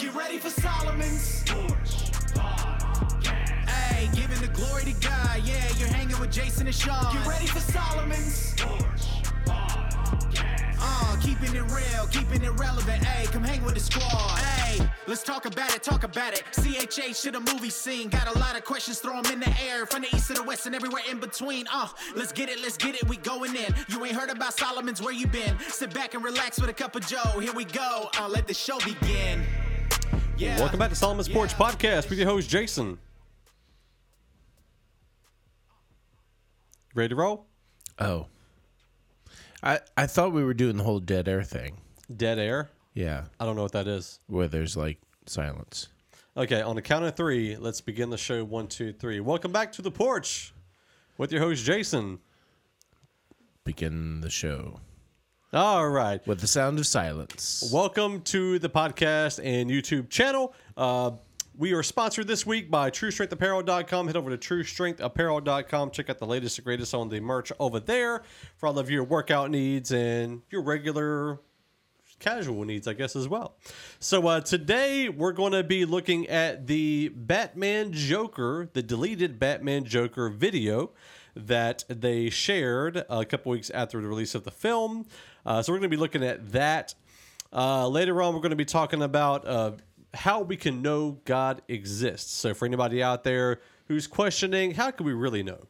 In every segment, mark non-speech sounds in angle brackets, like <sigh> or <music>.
Get ready for Solomon's. Hey, giving the glory to God. Yeah, you're hanging with Jason and Sean. Get ready for Solomon's. Uh, keeping it real, keeping it relevant. Hey, come hang with the squad. Hey, let's talk about it, talk about it. CHH to the movie scene. Got a lot of questions, throw them in the air. From the east to the west and everywhere in between. Uh, let's get it, let's get it, we going in. You ain't heard about Solomon's, where you been? Sit back and relax with a cup of Joe. Here we go, uh, let the show begin. Yeah. Welcome back to Solomon's Porch Podcast with your host Jason. Ready to roll? Oh. I I thought we were doing the whole dead air thing. Dead air. Yeah. I don't know what that is. Where there's like silence. Okay, on the count of three, let's begin the show. One, two, three. Welcome back to the porch with your host Jason. Begin the show All right. with the sound of silence. Welcome to the podcast and YouTube channel. Uh, we are sponsored this week by TrueStrengthApparel.com. Head over to TrueStrengthApparel.com. Check out the latest and greatest on the merch over there for all of your workout needs and your regular casual needs, I guess, as well. So uh, today we're going to be looking at the Batman Joker, the deleted Batman Joker video that they shared a couple weeks after the release of the film. Uh, so we're going to be looking at that. Uh, later on, we're going to be talking about uh, how we can know God exists. So for anybody out there who's questioning, how can we really know?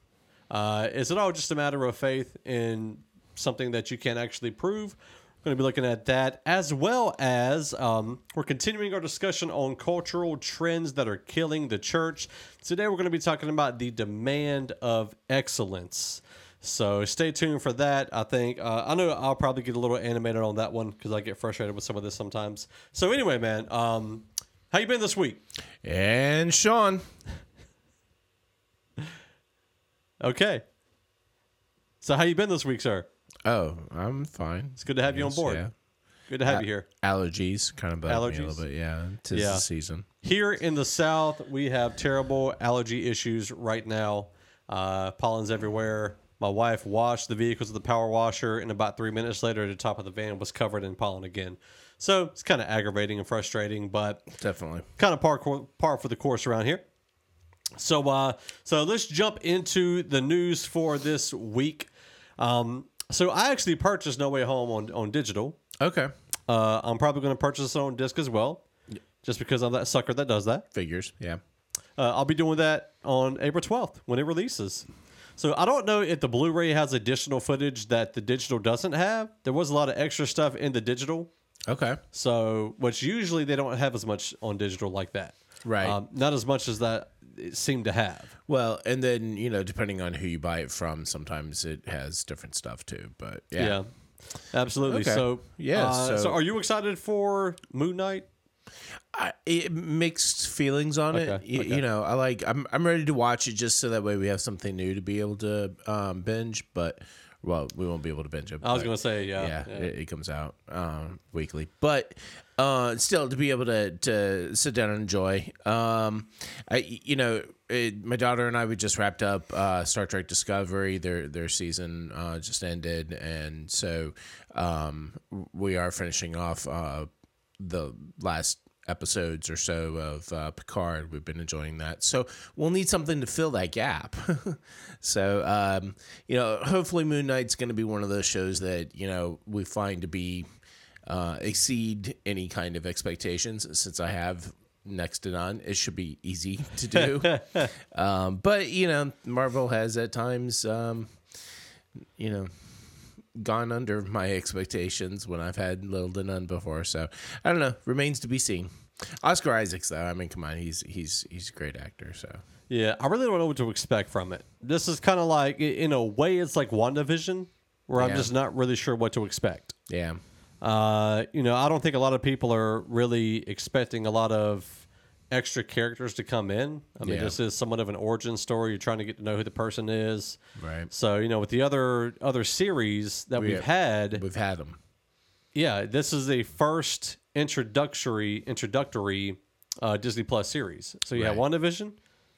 Uh, is it all just a matter of faith in something that you can't actually prove? We're going to be looking at that as well as um, we're continuing our discussion on cultural trends that are killing the church. Today, we're going to be talking about the demand of excellence. So stay tuned for that. I think uh, I know I'll probably get a little animated on that one because I get frustrated with some of this sometimes. So anyway, man, um, how you been this week? And Sean. Okay. So how you been this week, sir? Oh, I'm fine. It's good to have you on board. yeah. Good to have you here. Allergies kind of bug me a little bit. Yeah. Tis Yeah. the season. Here in the South, we have terrible allergy issues right now. Uh, pollen's everywhere. My wife washed the vehicles with the power washer, and about three minutes later, the top of the van was covered in pollen again. So it's kind of aggravating and frustrating, but Definitely. kind of par, par for the course around here. So, uh, so let's jump into the news for this week. Um, so I actually purchased No Way Home on on digital. Okay. Uh, I'm probably going to purchase it on disc as well, just because I'm that sucker that does that. Figures. Yeah. Uh, I'll be doing that on April 12th when it releases. So I don't know if the Blu-ray has additional footage that the digital doesn't have. There was a lot of extra stuff in the digital, Okay. so which usually they don't have as much on digital like that. Right. Um, not as much as that it seemed to have. Well, and then, you know, depending on who you buy it from, sometimes it has different stuff too. But yeah. Yeah. Absolutely. Okay. So Yeah, uh, so, so- are you excited for Moon Knight? I, it mixed feelings on it. Okay, You, okay. you know, I like. I'm I'm ready to watch it just so that way we have something new to be able to um, binge. But well, we won't be able to binge it. I was going to say yeah. yeah, yeah. It, it comes out um, weekly, but uh, still to be able to to sit down and enjoy. Um, I you know. It, my daughter and I we just wrapped up uh, Star Trek Discovery. Their their season uh, just ended, and so um, we are finishing off uh, the last episodes or so of uh, Picard. We've been enjoying that, so we'll need something to fill that gap. <laughs> so um, you know, hopefully, Moon Knight's going to be one of those shows that you know we find to be uh, exceed any kind of expectations. Since I have next to none, it should be easy to do. <laughs> um, but you know, Marvel has at times, um, you know gone under my expectations when I've had little to none before. So I don't know. Remains to be seen. Oscar Isaacs, though, I mean, come on, he's he's he's a great actor. So Yeah, I really don't know what to expect from it. This is kind of like, in a way, it's like WandaVision, where I'm just not really sure what to expect. yeah, Uh, you know, I don't think a lot of people are really expecting a lot of extra characters to come in. I mean, Yeah. this is somewhat of an origin story. You're trying to get to know who the person is. right. So, you know, with the other other series that We we've have- had, We've had them. yeah, this is the first introductory introductory uh, Disney Plus series. So you have Right. WandaVision,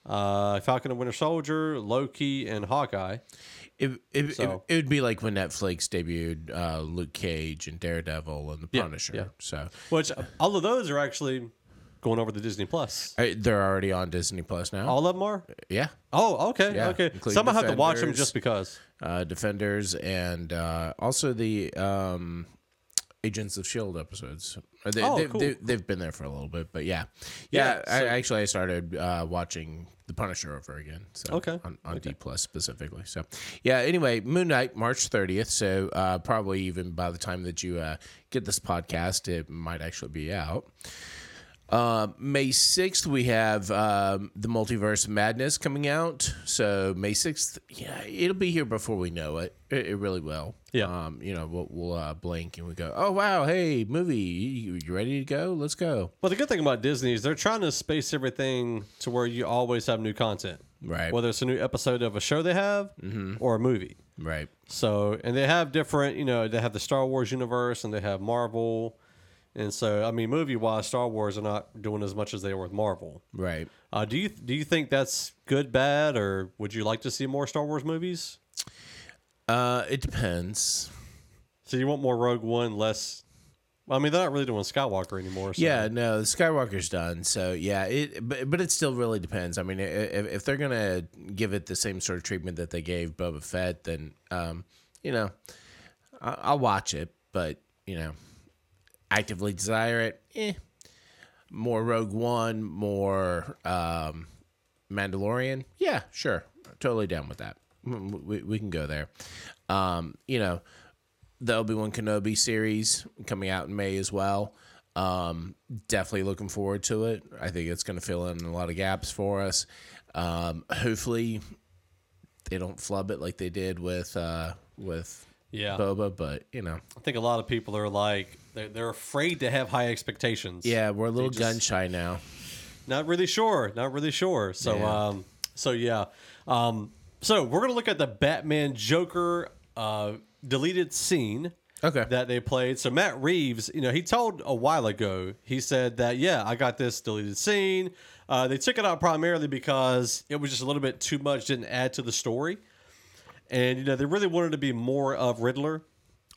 uh, Falcon and Winter Soldier, Loki, and Hawkeye. It, it, So- it, it would be like when Netflix debuted uh, Luke Cage and Daredevil and The Yeah, Punisher. yeah. So Which all of those are actually going over to Disney Plus. uh, they're already on Disney Plus now. All of them are. yeah. Oh, okay, Yeah, okay. including Some I have to watch them Defenders. just because. Uh, Defenders and uh, also the um, Agents of Shield episodes. Uh, They, Oh, they, cool. they, they've been there for a little bit, but yeah, yeah. Yeah, I, so- actually, I started uh, watching The Punisher over again. So Okay, on, on D Plus specifically. So yeah. Anyway, Moon Knight, March thirtieth. So uh, probably even by the time that you uh, get this podcast, it might actually be out. Uh, May 6th, we have um, the Multiverse Madness coming out. So, May 6th, yeah, it'll be here before we know it. It, it really will. Yeah. Um, you know, we'll, we'll uh, blink and we go, oh, wow, hey, movie, you, you ready to go? Let's go. Well, the good thing about Disney is they're trying to space everything to where you always have new content, Right. whether it's a new episode of a show they have or a movie. right. So, and they have different, you know, they have the Star Wars universe and they have Marvel. And so, I mean, movie wise, Star Wars are not doing as much as they were with Marvel. Right. Uh, do you do you think that's good, bad, or would you like to see more Star Wars movies? Uh, it depends. So you want more Rogue One, less? I mean, they're not really doing Skywalker anymore. So. Yeah, no, the Skywalker's done. So yeah, it but, but it still really depends. I mean, if, if they're gonna give it the same sort of treatment that they gave Boba Fett, then um, you know, I, I'll watch it. But you know, actively desire it. Eh. More Rogue One, more um, Mandalorian. Yeah, sure, totally down with that. We, we can go there. Um, you know, the Obi Wan Kenobi series coming out in May as well. Um, definitely looking forward to it. I think it's going to fill in a lot of gaps for us. Um, hopefully, they don't flub it like they did with uh, with Yeah. Boba, but you know, I think a lot of people are like they're, they're afraid to have high expectations. yeah, we're a little just- gun shy now. Not really sure. Not really sure. So Yeah. um so yeah. Um so we're gonna look at the Batman Joker uh deleted scene Okay. that they played. So Matt Reeves, you know, he told a while ago, he said that yeah, I got this deleted scene. Uh, they took it out primarily because it was just a little bit too much, didn't add to the story. And you know, they really wanted to be more of Riddler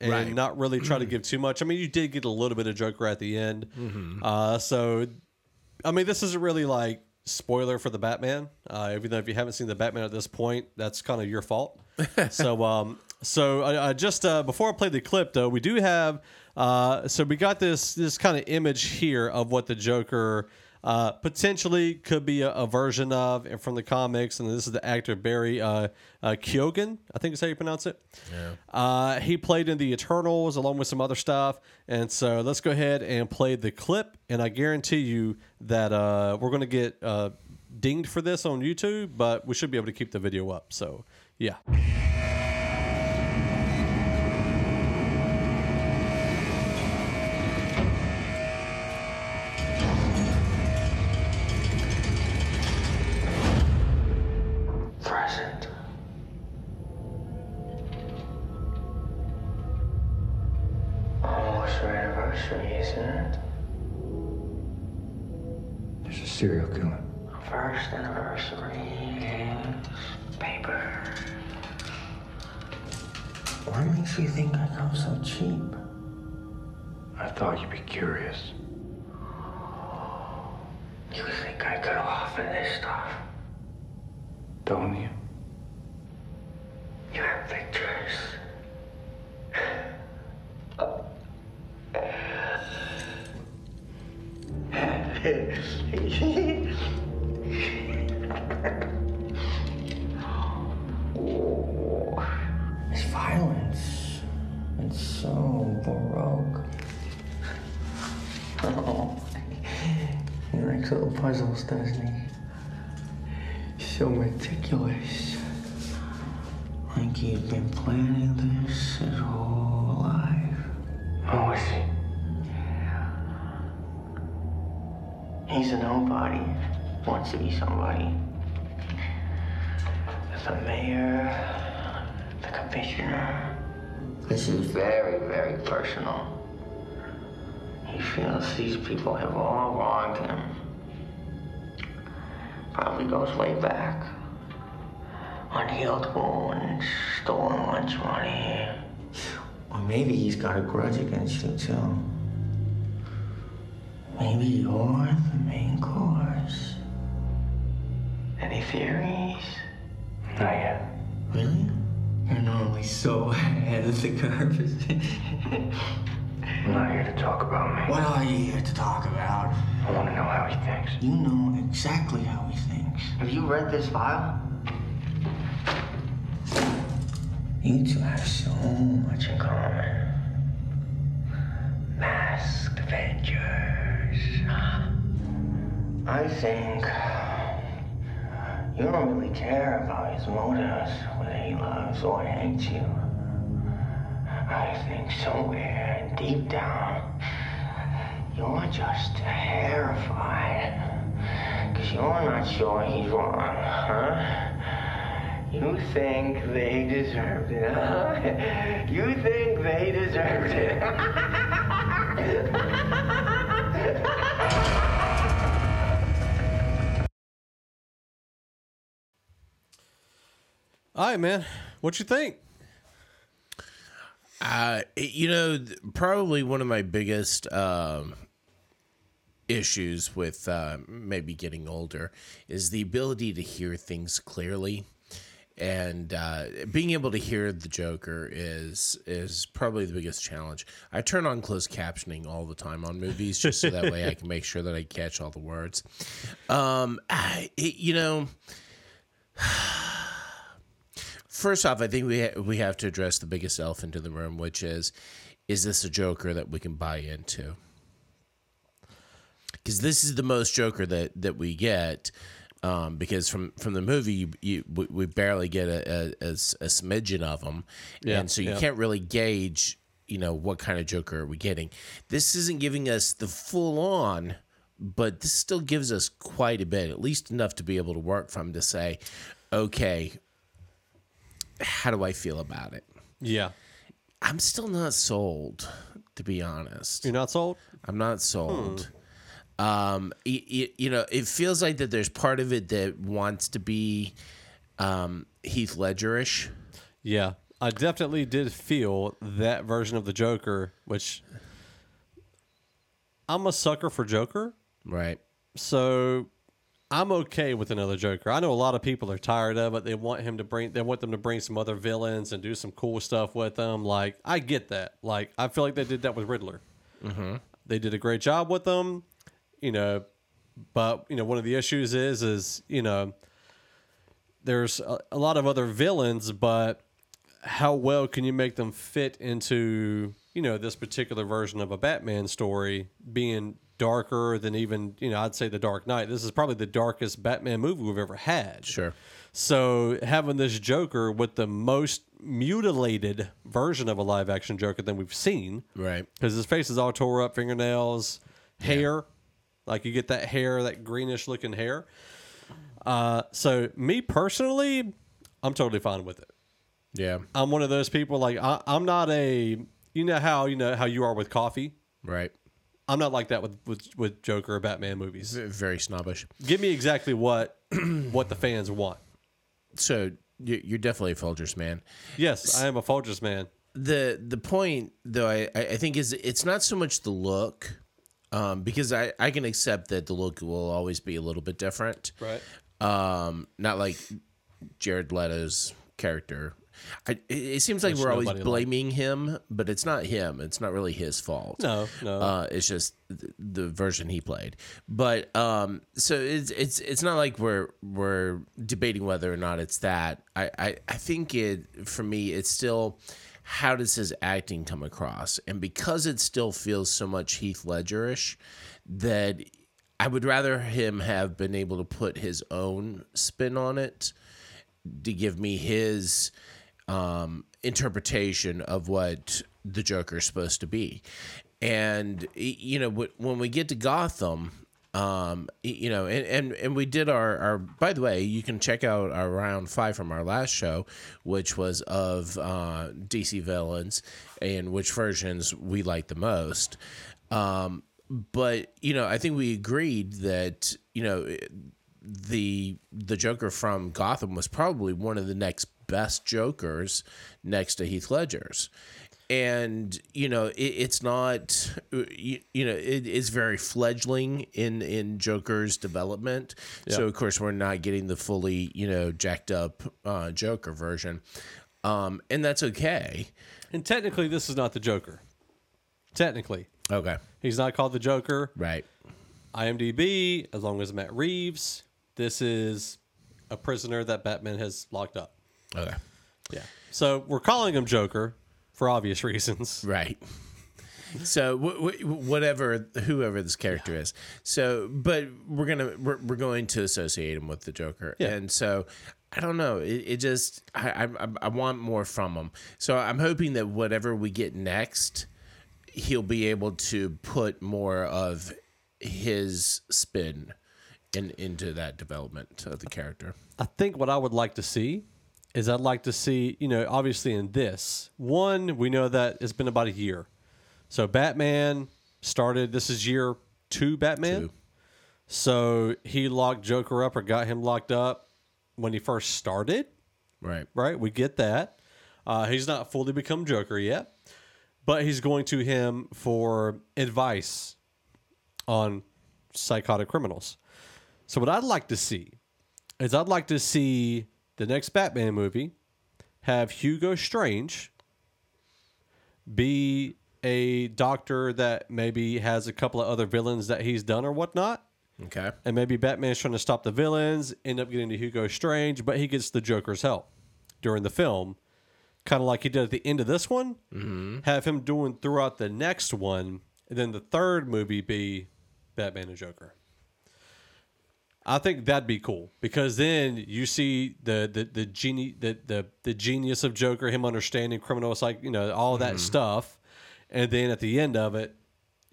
and Right. not really try to <clears throat> give too much. I mean, you did get a little bit of Joker at the end. Mm-hmm. Uh, so I mean, this isn't really like spoiler for the Batman. Uh, even though if you haven't seen the Batman at this point, that's kind of your fault. <laughs> so, um, so I, I just uh, before I play the clip though, we do have. Uh, so we got this this kind of image here of what the Joker uh, potentially could be a, a version of, and from the comics. And this is the actor Barry uh, uh, Keoghan, I think is how you pronounce it. Yeah. Uh, he played in the Eternals along with some other stuff. And so let's go ahead and play the clip. And I guarantee you that uh, we're going to get uh, dinged for this on YouTube, but we should be able to keep the video up. So yeah. You too. Maybe you're the main course. Any theories? Not yet. Really? You're normally so <laughs> ahead of the curve. <laughs> I'm not here to talk about me. what are you here to talk about? I want to know how he thinks. You know exactly how he thinks. Have you read this file? You two have so much in common. Masked Avengers. I think you don't really care about his motives, whether he loves or hates you. I think somewhere deep down, you're just terrified. Because you're not sure he's wrong, huh? You think they deserved it, huh? <laughs> You think they deserved it. <laughs> All right, man. What you think? Uh, you know, probably one of my biggest um, issues with uh, maybe getting older is the ability to hear things clearly. And uh, being able to hear the Joker is is probably the biggest challenge. I turn on closed captioning all the time on movies, just so that way I can make sure that I catch all the words. Um, I, it- you know, First off, I think we ha- we have to address the biggest elephant in the room, which is, is this a Joker that we can buy into? Because this is the most Joker that that we get. Um, because from from the movie, you, you we- we barely get a smidgen of them, Yeah, and so you yeah. can't really gauge, you know, what kind of Joker are we getting. This isn't giving us the full on, but this still gives us quite a bit, at least enough to be able to work from to say, okay, how do I feel about it? Yeah. I'm still not sold, to be honest. You're not sold? I'm not sold. Um, y- y- you know, it feels like that there's part of it that wants to be um, Heath Ledgerish. Yeah. I definitely did feel that version of the Joker, which I'm a sucker for Joker. Right. So I'm okay with another Joker. I know a lot of people are tired of it. They want him to bring they want them to bring some other villains and do some cool stuff with them. Like I get that. Like I feel like they did that with Riddler. Mm-hmm. They did a great job with them, you know. But you know, one of the issues is is you know, there's a, a lot of other villains, but how well can you make them fit into you know this particular version of a Batman story being darker than even you know I'd say the Dark Knight. This is probably the darkest Batman movie we've ever had. Sure. So having this Joker with the most mutilated version of a live action Joker than we've seen, Right. because his face is all tore up, fingernails, hair, like you get that hair, that greenish looking hair. Uh, so me personally, I'm totally fine with it. Yeah. I'm one of those people like I, I'm not a you know how you know how you are with coffee. Right. I'm not like that with with, with Joker or Batman movies. Very snobbish. Give me exactly what <clears throat> what the fans want. So you- you're definitely a Folgers man. Yes, I am a Folgers man. the the point though I, I I think is it's not so much the look um, because I, I can accept that the look will always be a little bit different Right. um, not like Jared Leto's character I, it, it seems like Which we're always liked. blaming him but it's not him it's not really his fault No, no. uh, it's just th- the version he played. But um, so it's it's it's not like we're we're debating whether or not it's that. I, I I think it for me it's still how does his acting come across, and because it still feels so much Heath Ledgerish, that I would rather him have been able to put his own spin on it to give me his um, interpretation of what the Joker is supposed to be. And you know, when we get to Gotham, um, you know, and, and and we did our our. By the way, you can check out our round five from our last show, which was of uh, DC villains and which versions we like the most. Um, but you know, I think we agreed that you know the the Joker from Gotham was probably one of the next best Jokers next to Heath Ledger's. And you know it, it's not you, you know it is very fledgling in in Joker's development. So of course we're not getting the fully you know jacked up uh, Joker version, um, and that's okay. And technically, this is not the Joker. Technically, Okay, he's not called the Joker. right. IMDb, as long as Matt Reeves, this is a prisoner that Batman has locked up. Okay, Yeah. So we're calling him Joker for obvious reasons. <laughs> Right. So w- w- whatever, whoever this character is. So, but we're gonna we're, we're going to associate him with the Joker, Yeah. and so I don't know. It, it just I, I I want more from him. So I'm hoping that whatever we get next, he'll be able to put more of his spin in into that development of the character. I think what I would like to see is I'd like to see, you know, obviously in this one, we know that it's been about a year. So Batman started, this is year two Batman. Two. So he locked Joker up or got him locked up when he first started, Right. right? We get that. Uh, he's not fully become Joker yet, but he's going to him for advice on psychotic criminals. So what I'd like to see is I'd like to see the next Batman movie have Hugo Strange be a doctor that maybe has a couple of other villains that he's done or whatnot. Okay. And maybe Batman's trying to stop the villains, end up getting to Hugo Strange, but he gets the Joker's help during the film. Kind of like he did at the end of this one. Mm-hmm. Have him doing throughout the next one. And then the third movie be Batman and Joker. I think that'd be cool because then you see the the the genie the the, the genius of Joker, him understanding criminal psych, you know, all that stuff, and then at the end of it,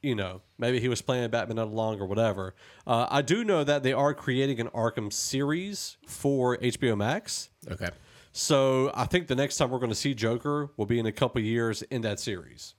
you know, maybe he was playing Batman all along or whatever. Uh, I do know that they are creating an Arkham series for HBO Max, Okay. so I think the next time we're going to see Joker will be in a couple years in that series,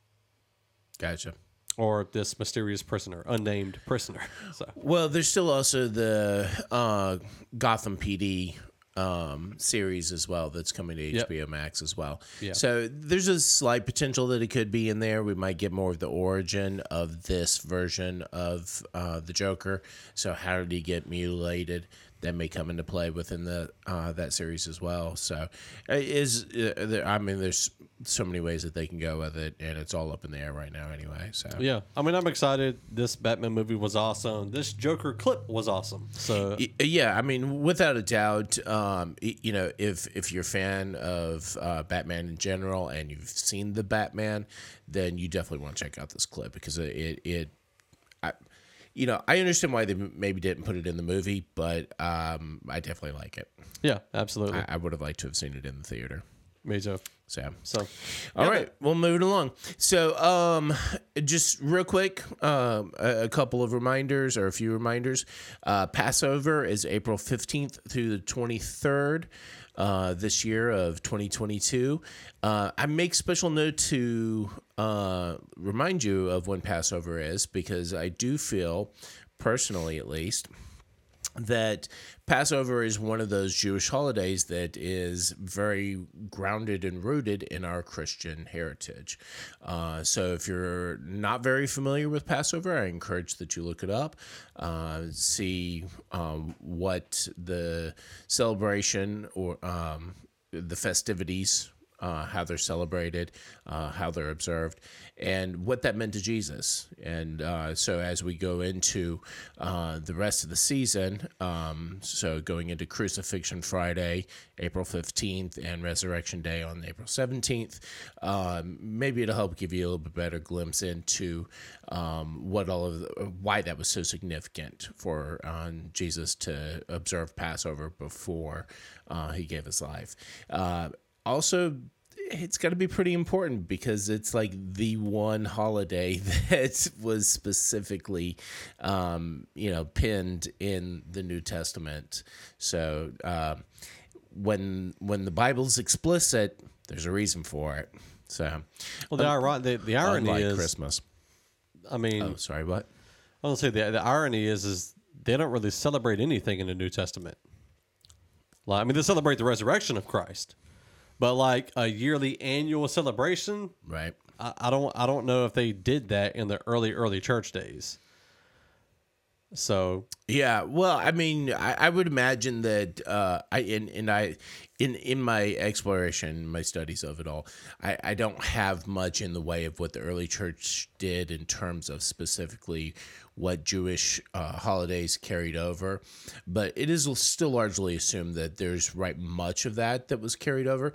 Gotcha. Or this mysterious prisoner, unnamed prisoner. <laughs> So Well, there's still also the uh, Gotham PD um, series as well that's coming to Yep. HBO Max as well. Yeah. So there's a slight potential that it could be in there. We might get more of the origin of this version of uh, the Joker. So how did he get mutilated? That may come into play within the uh, that series as well. So it is uh, there, I mean, there's so many ways that they can go with it, and it's all up in the air right now anyway. So yeah, I mean, I'm excited. This Batman movie was awesome. This Joker clip was awesome. So Yeah, I mean, without a doubt, um, you know, if if you're a fan of uh, Batman in general and you've seen the Batman, then you definitely want to check out this clip because it it, it I, you know, I understand why they maybe didn't put it in the movie, but um, I definitely like it. yeah, absolutely. I, I would have liked to have seen it in the theater. Me too. So. So All right, well, moving along. So, um, just real quick, um, a, a couple of reminders or a few reminders. Uh, Passover is April 15th through the 23rd uh, this year of 2022. Uh, I make special note to uh, remind you of when Passover is because I do feel, personally at least, that Passover is one of those Jewish holidays that is very grounded and rooted in our Christian heritage. Uh, so, if you're not very familiar with Passover, I encourage that you look it up, uh, see um, what the celebration or um, the festivities uh, how they're celebrated, uh, how they're observed, and what that meant to Jesus. And uh, so, as we go into uh, the rest of the season, um, so going into Crucifixion Friday, April 15th, and Resurrection Day on April 17th, um, maybe it'll help give you a little bit better glimpse into um, what all of the, why that was so significant for um, Jesus to observe Passover before uh, he gave his life. Uh, also it's got to be pretty important because it's like the one holiday <laughs> that was specifically um, you know pinned in the new testament. So um, when when the bible's explicit there's a reason for it. So well, the irony the, the irony is, christmas. I mean, oh sorry what? I to say the the irony is is they don't really celebrate anything in the New Testament. Like, I mean, they celebrate the resurrection of Christ, but like a yearly annual celebration, Right. I, I don't I don't know if they did that in the early early church days. So Yeah, well, I mean, I, I would imagine that uh, I and, and I in in my exploration, my studies of it all, I, I don't have much in the way of what the early church did in terms of specifically what Jewish uh, holidays carried over, but it is still largely assumed that there's right much of that that was carried over.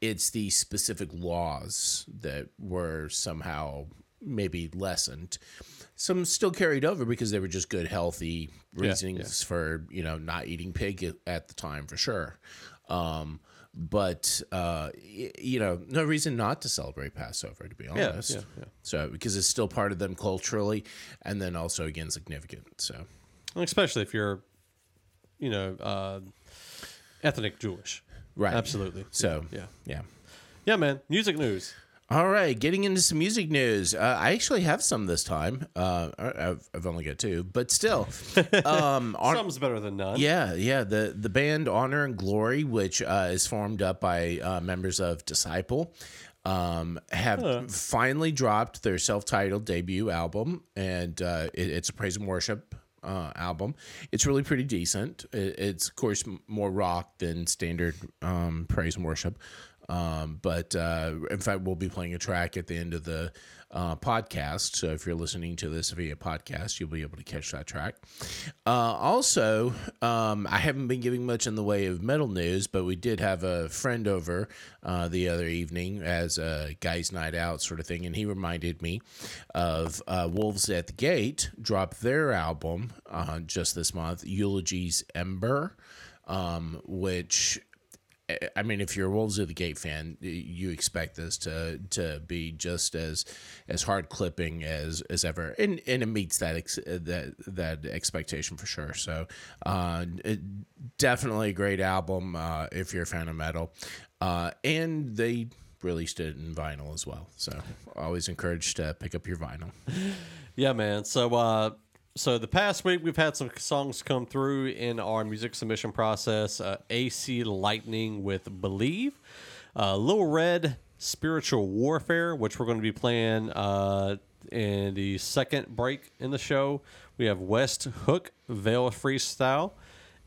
It's the specific laws that were somehow maybe lessened some still carried over because they were just good, healthy reasons for you know not eating pig at- at the time for sure. Um, but uh, you know, no reason not to celebrate Passover, to be honest. yeah, yeah. yeah. So because it's still part of them culturally, and then also again significant. So especially if you're, you know, uh, ethnic Jewish, right, Absolutely. So yeah, yeah. yeah, man. Music news. All right, getting into some music news. Uh, I actually have some this time. Uh, I've, I've only got two, but still. <laughs> Um, on- Some's better than none. Yeah, yeah. The the band Honor and Glory, which uh, is formed up by uh, members of Disciple, um, have finally dropped their self titled debut album, and uh, it, it's a praise and worship. Uh, album. It's really pretty decent. It, it's of course m- more rock than standard um, praise and worship, um, but uh, in fact, we'll be playing a track at the end of the uh, podcast. So if you're listening to this via podcast, you'll be able to catch that track. Uh, also, um, I haven't been giving much in the way of metal news, but we did have a friend over uh, the other evening as a guys' night out sort of thing, and he reminded me of uh, Wolves at the Gate dropped their album uh, just this month, Eulogies Ember, um, which I mean, if you're a Wolves of the Gate fan, you expect this to to be just as as hard clipping as as ever, and and it meets that ex, that that expectation for sure. So, uh, definitely a great album uh, if you're a fan of metal, uh, and they released it in vinyl as well. So, always encouraged to pick up your vinyl. <laughs> Yeah, man. So, uh, so the past week we've had some songs come through in our music submission process. Uh, AC Lightning with Believe, uh, LilRed Spiritual Warfare, which we're going to be playing uh, in the second break in the show. We have West Hook Veil Freestyle,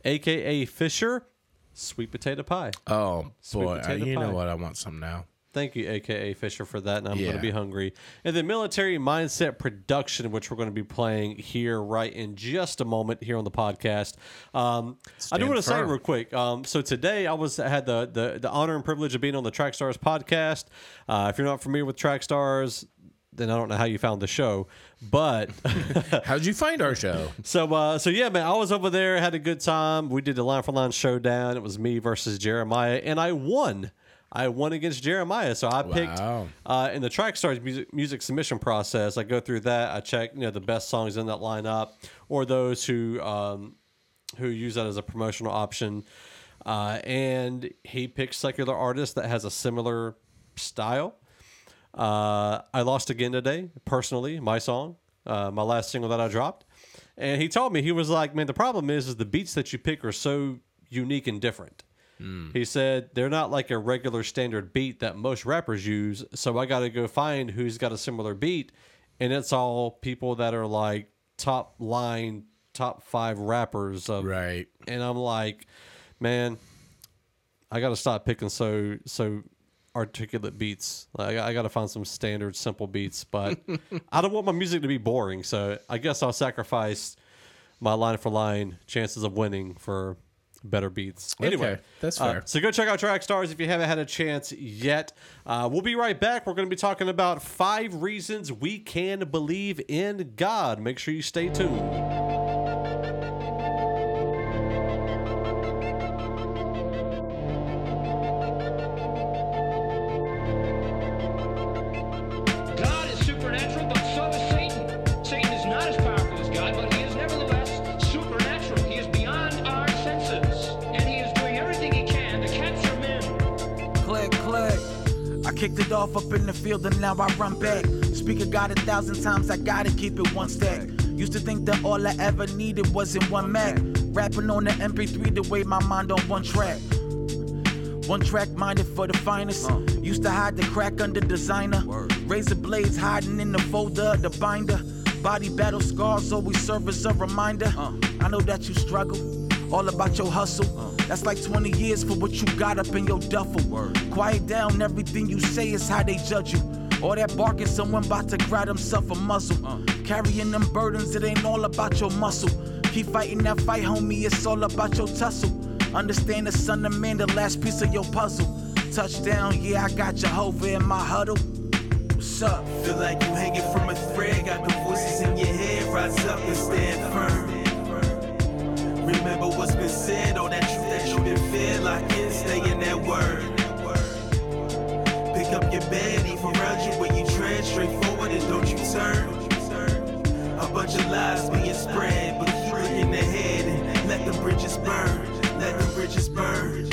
aka Fisher, Sweet Potato Pie. Oh Sweet boy, potato you pie. know what? I want some now. Thank you, aka Fisher, for that. And I'm going to be hungry. And then Military Mindset Production, which we're going to be playing here right in just a moment here on the podcast. Um, I do want to say real quick. Um, so today I was I had the, the the honor and privilege of being on the Trackstarz podcast. Uh, if you're not familiar with Trackstarz, then I don't know how you found the show, but. <laughs> How'd you find our show? So, uh, so yeah, man, I was over there, had a good time. We did the line for line showdown. It was me versus Jeremiah, and I won. I won against Jeremiah. So I picked Wow. uh, in the Trackstarz music, music submission process. I go through that. I check, you know, the best songs in that lineup, or those who um, who use that as a promotional option. Uh, and he picked secular artists that has a similar style. Uh, I lost again today, personally, my song, uh, my last single that I dropped. And he told me, he was like, man, the problem is, is the beats that you pick are so unique and different. Mm. He said, they're not like a regular standard beat that most rappers use. So I got to go find who's got a similar beat. And it's all people that are like top line, top five rappers of Right. and I'm like, man, I got to stop picking so so articulate beats. Like, I, I got to find some standard simple beats, but <laughs> I don't want my music to be boring. So I guess I'll sacrifice my line for line chances of winning for better beats. Anyway, Okay, that's uh, fair. so go check out Trackstarz if you haven't had a chance yet. Uh, we'll be right back. We're going to be talking about five reasons we can believe in God. Make sure you stay tuned. Field and now I run back. Speak of God a thousand times, I gotta keep it one stack. Used to think that all I ever needed was in one Mac. Rapping on the MP3 the way my mind on one track. One track minded for the finest. Uh. Used to hide the crack under designer. Razor blades hiding in the folder the binder. Body battle scars always serve as a reminder. Uh. I know that you struggle. All about your hustle. Uh. That's like 20 years for what you got up in your duffel. Quiet down, everything you say is how they judge you. All that barking, someone about to grab himself a muzzle. Uh, carrying them burdens, it ain't all about your muscle. Keep fighting that fight, homie, it's all about your tussle. Understand the son of man, the last piece of your puzzle. Touchdown, yeah, I got Jehovah in my huddle. What's up? Feel like you hanging from a thread, got the voices in your head, rise up and stand firm. Remember what's been said, all that truth that you been fed, lock in, stay in that word. Pick up your bed, even around you when you tread straight forward and don't you turn. A bunch of lies being spread, but keep looking ahead and let the bridges burn, let the bridges burn.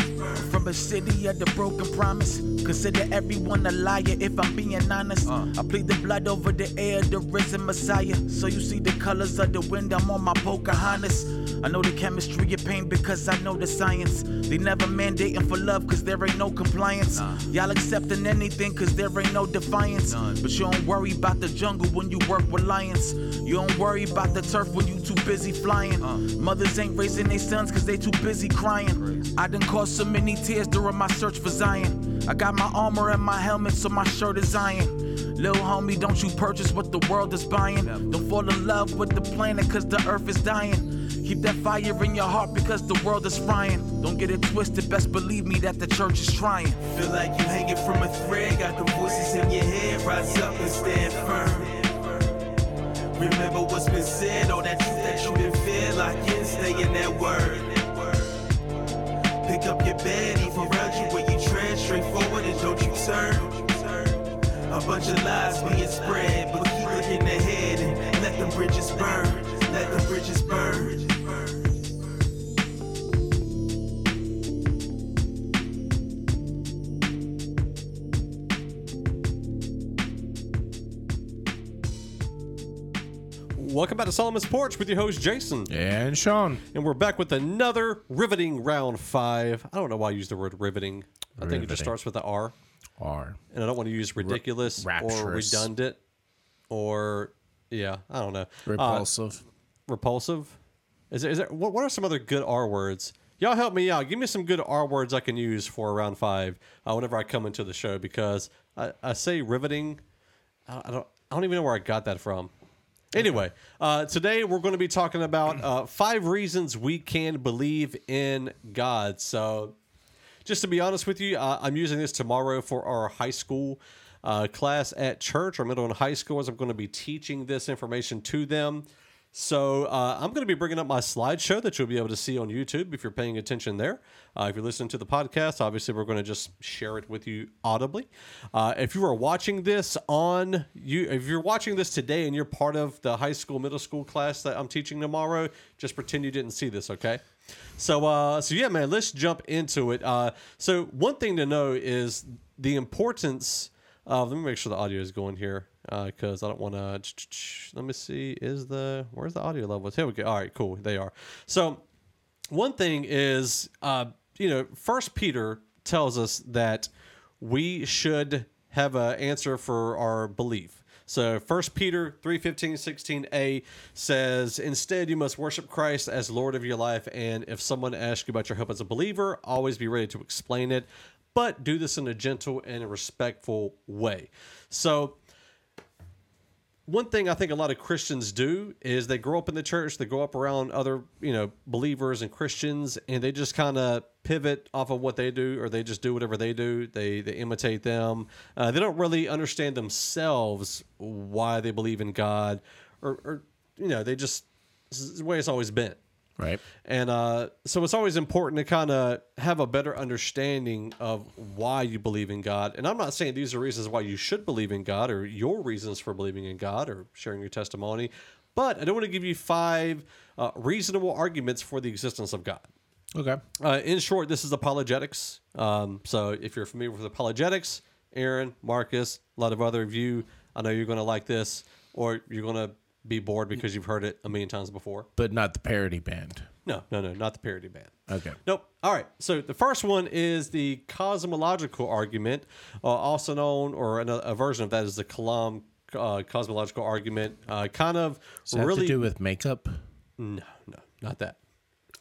From a city of the broken promise. Consider everyone a liar if I'm being honest. Uh. I plead the blood over the air, the risen Messiah. So you see the colors of the wind, I'm on my Pocahontas. I know the chemistry of pain because I know the science. They never mandating for love cause there ain't no compliance. Y'all accepting anything cause there ain't no defiance. But you don't worry about the jungle when you work with lions. You don't worry about the turf when you too busy flying. Mothers ain't raising their sons cause they too busy crying. I done caused so many tears during my search for Zion. I got my armor and my helmet so my shirt is iron. Little homie, don't you purchase what the world is buying. Don't fall in love with the planet cause the earth is dying. Keep that fire in your heart because the world is frying. Don't get it twisted, best believe me that the church is trying. Feel like you hanging from a thread, got the voices in your head, rise up and stand firm. Remember what's been said, all that truth that you been fed, lock in, stay in that word. Pick up your bed, even around you when you tread straight forward and don't you turn. A bunch of lies being spread, but keep looking ahead and let the bridges burn, let the bridges burn. Welcome back to Solomon's Porch with your host Jason, And Sean. and we're back with another riveting round five. I don't know why I use the word riveting. I think it just starts with the R, R. and I don't want to use ridiculous or redundant or yeah, I don't know. Uh, Repulsive. repulsive. Is there, is there what, what are some other good R words? Y'all help me out. Give me some good R words I can use for round five uh, whenever I come into the show because I, I say riveting. I, I don't. I don't even know where I got that from. Anyway, uh, today we're going to be talking about uh, five reasons we can believe in God. So, just to be honest with you, uh, I'm using this tomorrow for our high school uh, class at church, or middle and high school as I'm going to be teaching this information to them. So uh, I'm going to be bringing up my slideshow that you'll be able to see on YouTube if you're paying attention there. Uh, if you're listening to the podcast, obviously we're going to just share it with you audibly. Uh, if you are watching this on you, if you're watching this today and you're part of the high school, middle school class that I'm teaching tomorrow, just pretend you didn't see this, okay? So, uh, so yeah, man, let's jump into it. Uh, so one thing to know is the importance of. Let me make sure the audio is going here because I don't want to. <tsk> Let me see. Is the where's the audio levels? Here we go. All right, cool. They are. So one thing is, uh, you know, First Peter tells us that we should have an answer for our belief. So 1 Peter 3 15, 16a says, Instead, you must worship Christ as Lord of your life. And if someone asks you about your hope as a believer, always be ready to explain it, but do this in a gentle and respectful way. So one thing I think a lot of Christians do is they grow up in the church, they grow up around other, you know, believers and Christians, and they just kind of pivot off of what they do, or they just do whatever they do. They they imitate them. Uh, they don't really understand themselves why they believe in God, or, or you know, they just this is the way it's always been. Right. And uh, so it's always important to kind of have a better understanding of why you believe in God. And I'm not saying these are reasons why you should believe in God or your reasons for believing in God or sharing your testimony, but I don't want to give you five uh, reasonable arguments for the existence of God. Okay. Uh, in short, this is apologetics. Um, so if you're familiar with apologetics, Aaron, Marcus, a lot of other of you, I know you're going to like this or you're going to be bored because you've heard it a million times before. but not the parody band. No, no, no, not the parody band. Okay. Nope. All right. So the first one is the cosmological argument, uh, also known, or another, a version of that is the Kalam uh, cosmological argument. Uh, kind of Does that really. have to do with makeup? no, no, not that.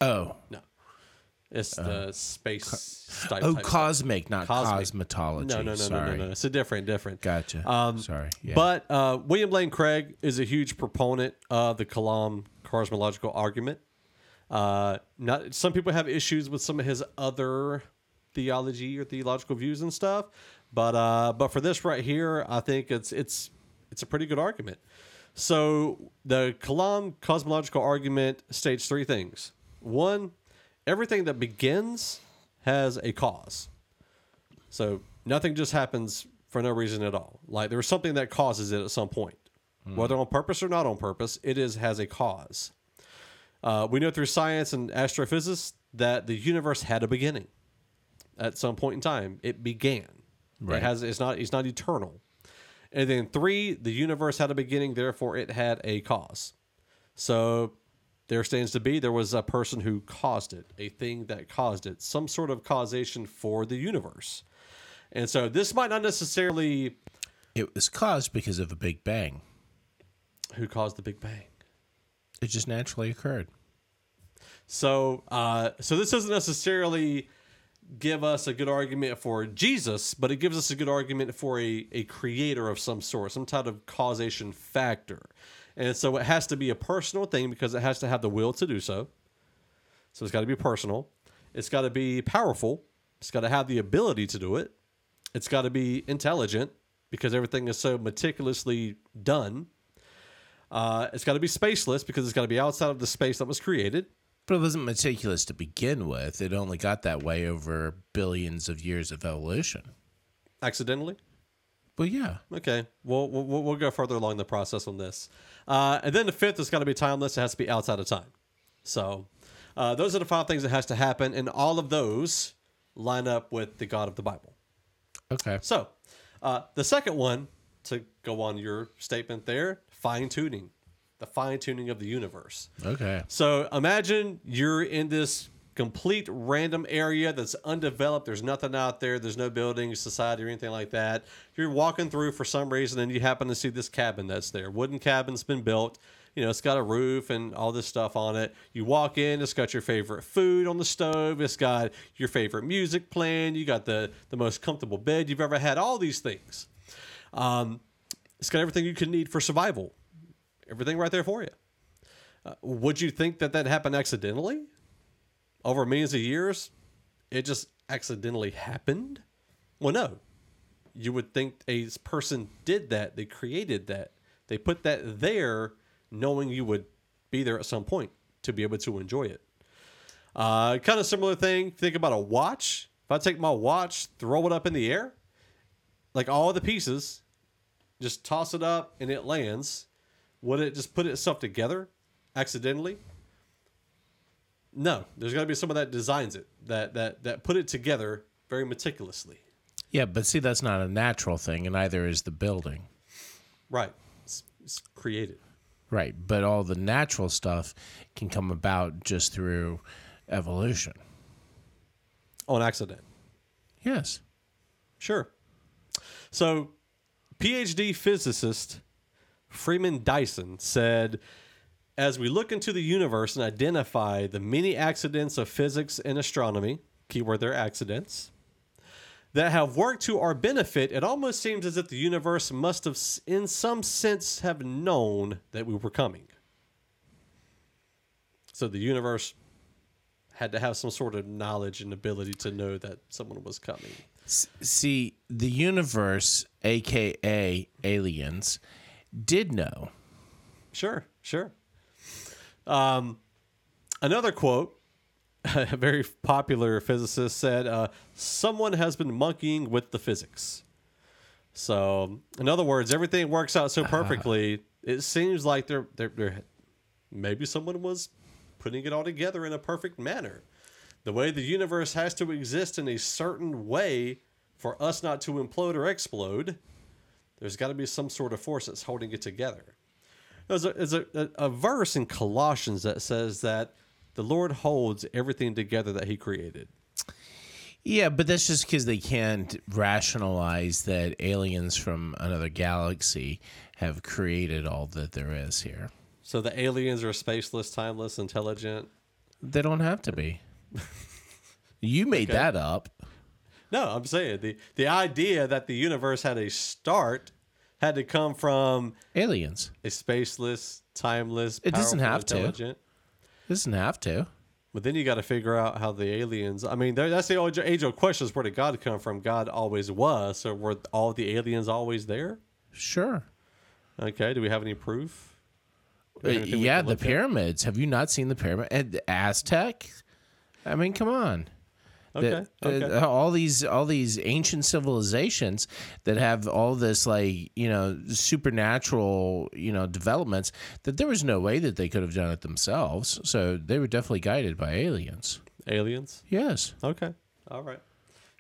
Oh, No. It's the space type. oh, type stuff. cosmic, not Cosmic. cosmetology. No, no, no, no, no, no. It's a different, different. Gotcha. Um, Sorry. Yeah. But uh, William Lane Craig is a huge proponent of the Kalam cosmological argument. Uh, not some people have issues with some of his other theology or theological views and stuff, but uh, but for this right here, I think it's it's it's a pretty good argument. So the Kalam cosmological argument states three things. One, everything that begins has a cause. So nothing just happens for no reason at all. Like there's something that causes it at some point, whether on purpose or not on purpose. It is has a cause. Uh, we know through science and astrophysics that the universe had a beginning. At some point in time, it began. Right. It has. It's not. It's not eternal. And then three, the universe had a beginning, therefore it had a cause. So there stands to be there was a person who caused it, a thing that caused it, some sort of causation for the universe. And so this might not necessarily it was caused because of a Big Bang. who caused the Big Bang. It just naturally occurred. So uh, so this doesn't necessarily give us a good argument for Jesus, but it gives us a good argument for a, a creator of some sort, some type of causation factor. And so it has to be a personal thing because it has to have the will to do so. So it's got to be personal. It's got to be powerful. It's got to have the ability to do it. It's got to be intelligent because everything is so meticulously done. Uh, it's got to be spaceless because it's got to be outside of the space that was created. But it wasn't meticulous to begin with. It only got that way over billions of years of evolution. Accidentally? Well, yeah. Okay, we'll, we'll, we'll go further along the process on this. Uh, and then the fifth is going to be timeless. It has to be outside of time. So uh, those are the five things that has to happen, and all of those line up with the God of the Bible. Okay. So uh, the second one, to go on your statement there, fine tuning, the fine tuning of the universe. Okay. So imagine you're in this complete random area that's undeveloped. There's nothing out there. There's no buildings, society, or anything like that. You're walking through for some reason and you happen to see this cabin that's there. Wooden cabin's been built. You know, it's got a roof and all this stuff on it. You walk in, it's got your favorite food on the stove. It's got your favorite music playing. You got the, the most comfortable bed you've ever had. All these things. Um, it's got everything you could need for survival. Everything right there for you. Uh, would you think that that happened accidentally? Over millions of years, it just accidentally happened? Well, no. You would think a person did that. They created that. They put that there knowing you would be there at some point to be able to enjoy it. Uh, kind of similar thing. Think about a watch. If I take my watch, throw it up in the air, like all the pieces, just toss it up and it lands, would it just put itself together accidentally? No, there's got to be someone that designs it, that that that put it together very meticulously. Yeah, but see, that's not a natural thing, and neither is the building. Right, it's, it's created. Right. But all the natural stuff can come about just through evolution. on accident. Yes. Sure. So, PhD physicist Freeman Dyson said As we look into the universe and identify the many accidents of physics and astronomy, keyword there accidents, that have worked to our benefit, it almost seems as if the universe must have, in some sense, have known that we were coming. So the universe had to have some sort of knowledge and ability to know that someone was coming. See, the universe, aka aliens, did know. Sure, sure. Um, another quote, <laughs> a very popular physicist said, uh, "Someone has been monkeying with the physics." So, in other words, everything works out so perfectly. It seems like they're, they're, they're maybe someone was putting it all together in a perfect manner. The way the universe has to exist in a certain way for us not to implode or explode, there's got to be some sort of force that's holding it together. There's a, there's a, a, verse in Colossians that says that the Lord holds everything together that He created. Yeah, but that's just because they can't rationalize that aliens from another galaxy have created all that there is here. So the aliens are spaceless, timeless, intelligent. They don't have to be. <laughs> You made that up. No, I'm saying the the idea that the universe had a start had to come from Aliens. a spaceless, timeless, It doesn't have to. intelligent. Doesn't have to. But then you got to figure out how the aliens. I mean, that's the age old question: is where did God come from? God always was. So were all the aliens always there? Sure. Okay. Do we have any proof? Uh, yeah, the look at? pyramids. Have you not seen the pyramid? And the Aztec? I mean, come on. Okay. The- okay. uh, all these all these ancient civilizations that have all this like you know supernatural you know developments that there was no way that they could have done it themselves so they were definitely guided by aliens aliens. yes Okay. All right.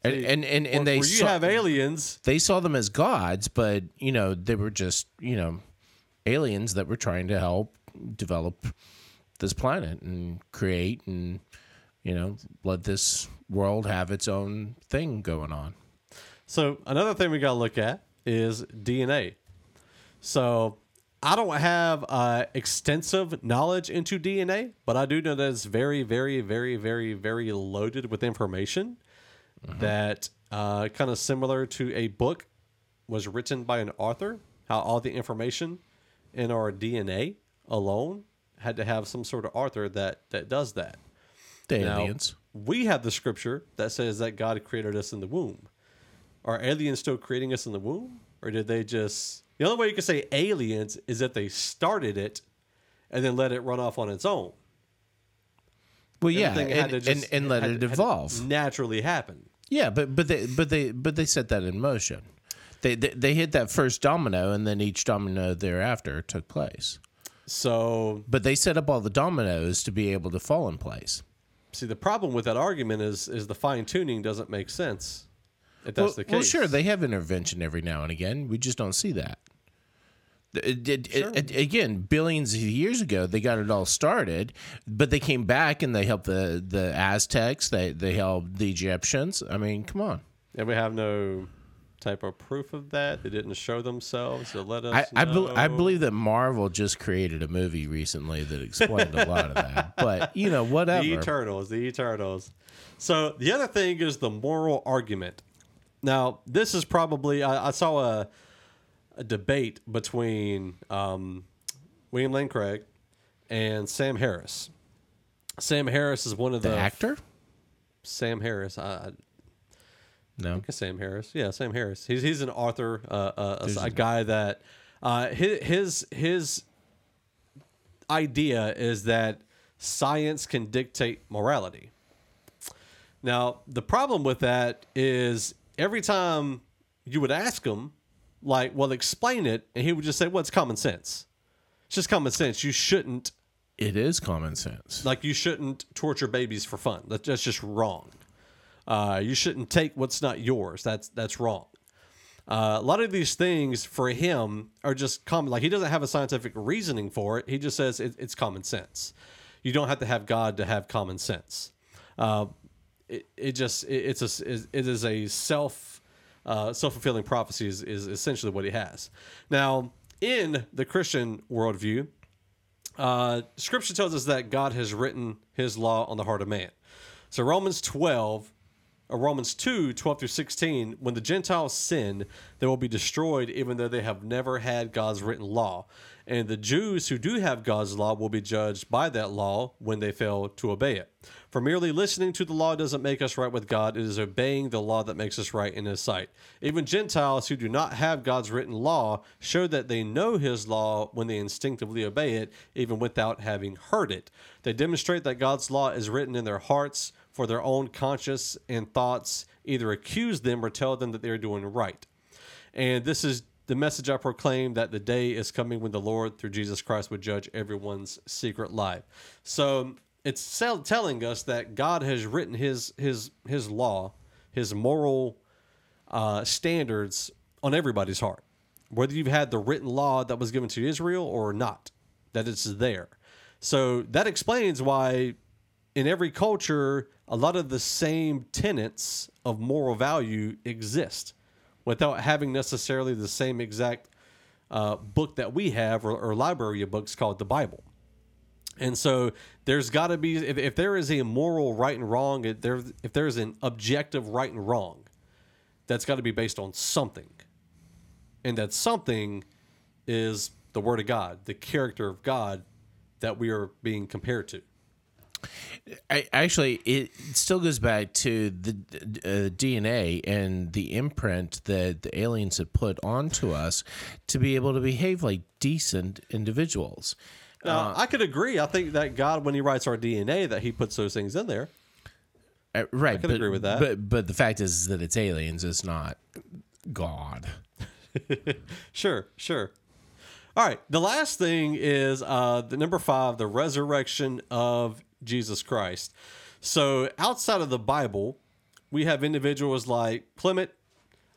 and and and, and they you saw, have aliens. they saw them as gods but you know they were just you know aliens that were trying to help develop this planet and create and you know let this world have its own thing going on So another thing we got to look at is DNA. So I don't have uh, extensive knowledge into DNA, but I do know that it's very, very, very, very, very loaded with information that uh, kind of similar to a book was written by an author. How all the information in our DNA alone had to have some sort of author that that does that. The Now, aliens we have the scripture that says that God created us in the womb. Are aliens still creating us in the womb? Or did they just. The only way you can say aliens is that they started it and then let it run off on its own. well yeah Everything and, to and, just- and let it to evolve naturally happen. Yeah, but but they but they but they set that in motion. They, they they hit that first domino, and then each domino thereafter took place. So, But they set up all the dominoes to be able to fall in place. See, the problem with that argument is is the fine tuning doesn't make sense. If that's well, the case. well, sure, they have intervention every now and again. We just don't see that. It, it- it- it- again, billions of years ago, they got it all started, but they came back and they helped the, the Aztecs. They they helped the Egyptians. I mean, come on. and we have no type of proof of that. They didn't show themselves to let us I I, bel I believe that Marvel just created a movie recently that explained a lot of that. <laughs> But you know, whatever. The Eternals, the Eternals. So the other thing is the moral argument. Now, this is probably I, I saw a a debate between um, William Lane Craig and Sam Harris. Sam Harris is one of the, the actor? Sam Harris. I, I No. think it's Sam Harris. Yeah, Sam Harris. He's he's an author, uh, uh, a, a guy that uh, his his his idea is that science can dictate morality. Now, the problem with that is every time you would ask him, like, well, explain it, and he would just say, well, it's common sense. It's just common sense. You shouldn't It is common sense. like you shouldn't torture babies for fun. That, that's just wrong. Uh, you shouldn't take what's not yours. That's that's wrong. Uh, a lot of these things for him are just common. Like he doesn't have a scientific reasoning for it. He just says it, it's common sense. You don't have to have God to have common sense. Uh, it, it just it, it's a it is a self uh, self fulfilling prophecy is, is essentially what he has. Now in the Christian worldview, uh, scripture tells us that God has written his law on the heart of man. So Romans 12, or Uh, Romans 2, 12 through 16, when the Gentiles sin, they will be destroyed even though they have never had God's written law. And the Jews who do have God's law will be judged by that law when they fail to obey it. For merely listening to the law doesn't make us right with God, it is obeying the law that makes us right in His sight. Even Gentiles who do not have God's written law show that they know His law when they instinctively obey it, even without having heard it. They demonstrate that God's law is written in their hearts for their own conscience and thoughts, either accuse them or tell them that they're doing right. And this is the message I proclaim that the day is coming when the Lord, through Jesus Christ, would judge everyone's secret life. So it's telling us that God has written His His His law, His moral uh, standards on everybody's heart, whether you've had the written law that was given to Israel or not. that it's there. So that explains why in every culture, a lot of the same tenets of moral value exist without having necessarily the same exact uh, book that we have or, or library of books called the Bible. And so there's got to be if, if there is a moral right and wrong, if there if there's an objective right and wrong, that's got to be based on something. And that something is the word of God, the character of God that we are being compared to. I, actually, it still goes back to the uh, DNA and the imprint that the aliens had put onto us to be able to behave like decent individuals. Now, I could agree. I think that God, when He writes our DNA, that He puts those things in there. Uh, right, I could but, agree with that. But but the fact is that it's aliens. It's not God. <laughs> Sure, sure. All right. The last thing is uh, the number five, the resurrection of Jesus Christ. So outside of the Bible, we have individuals like Clement,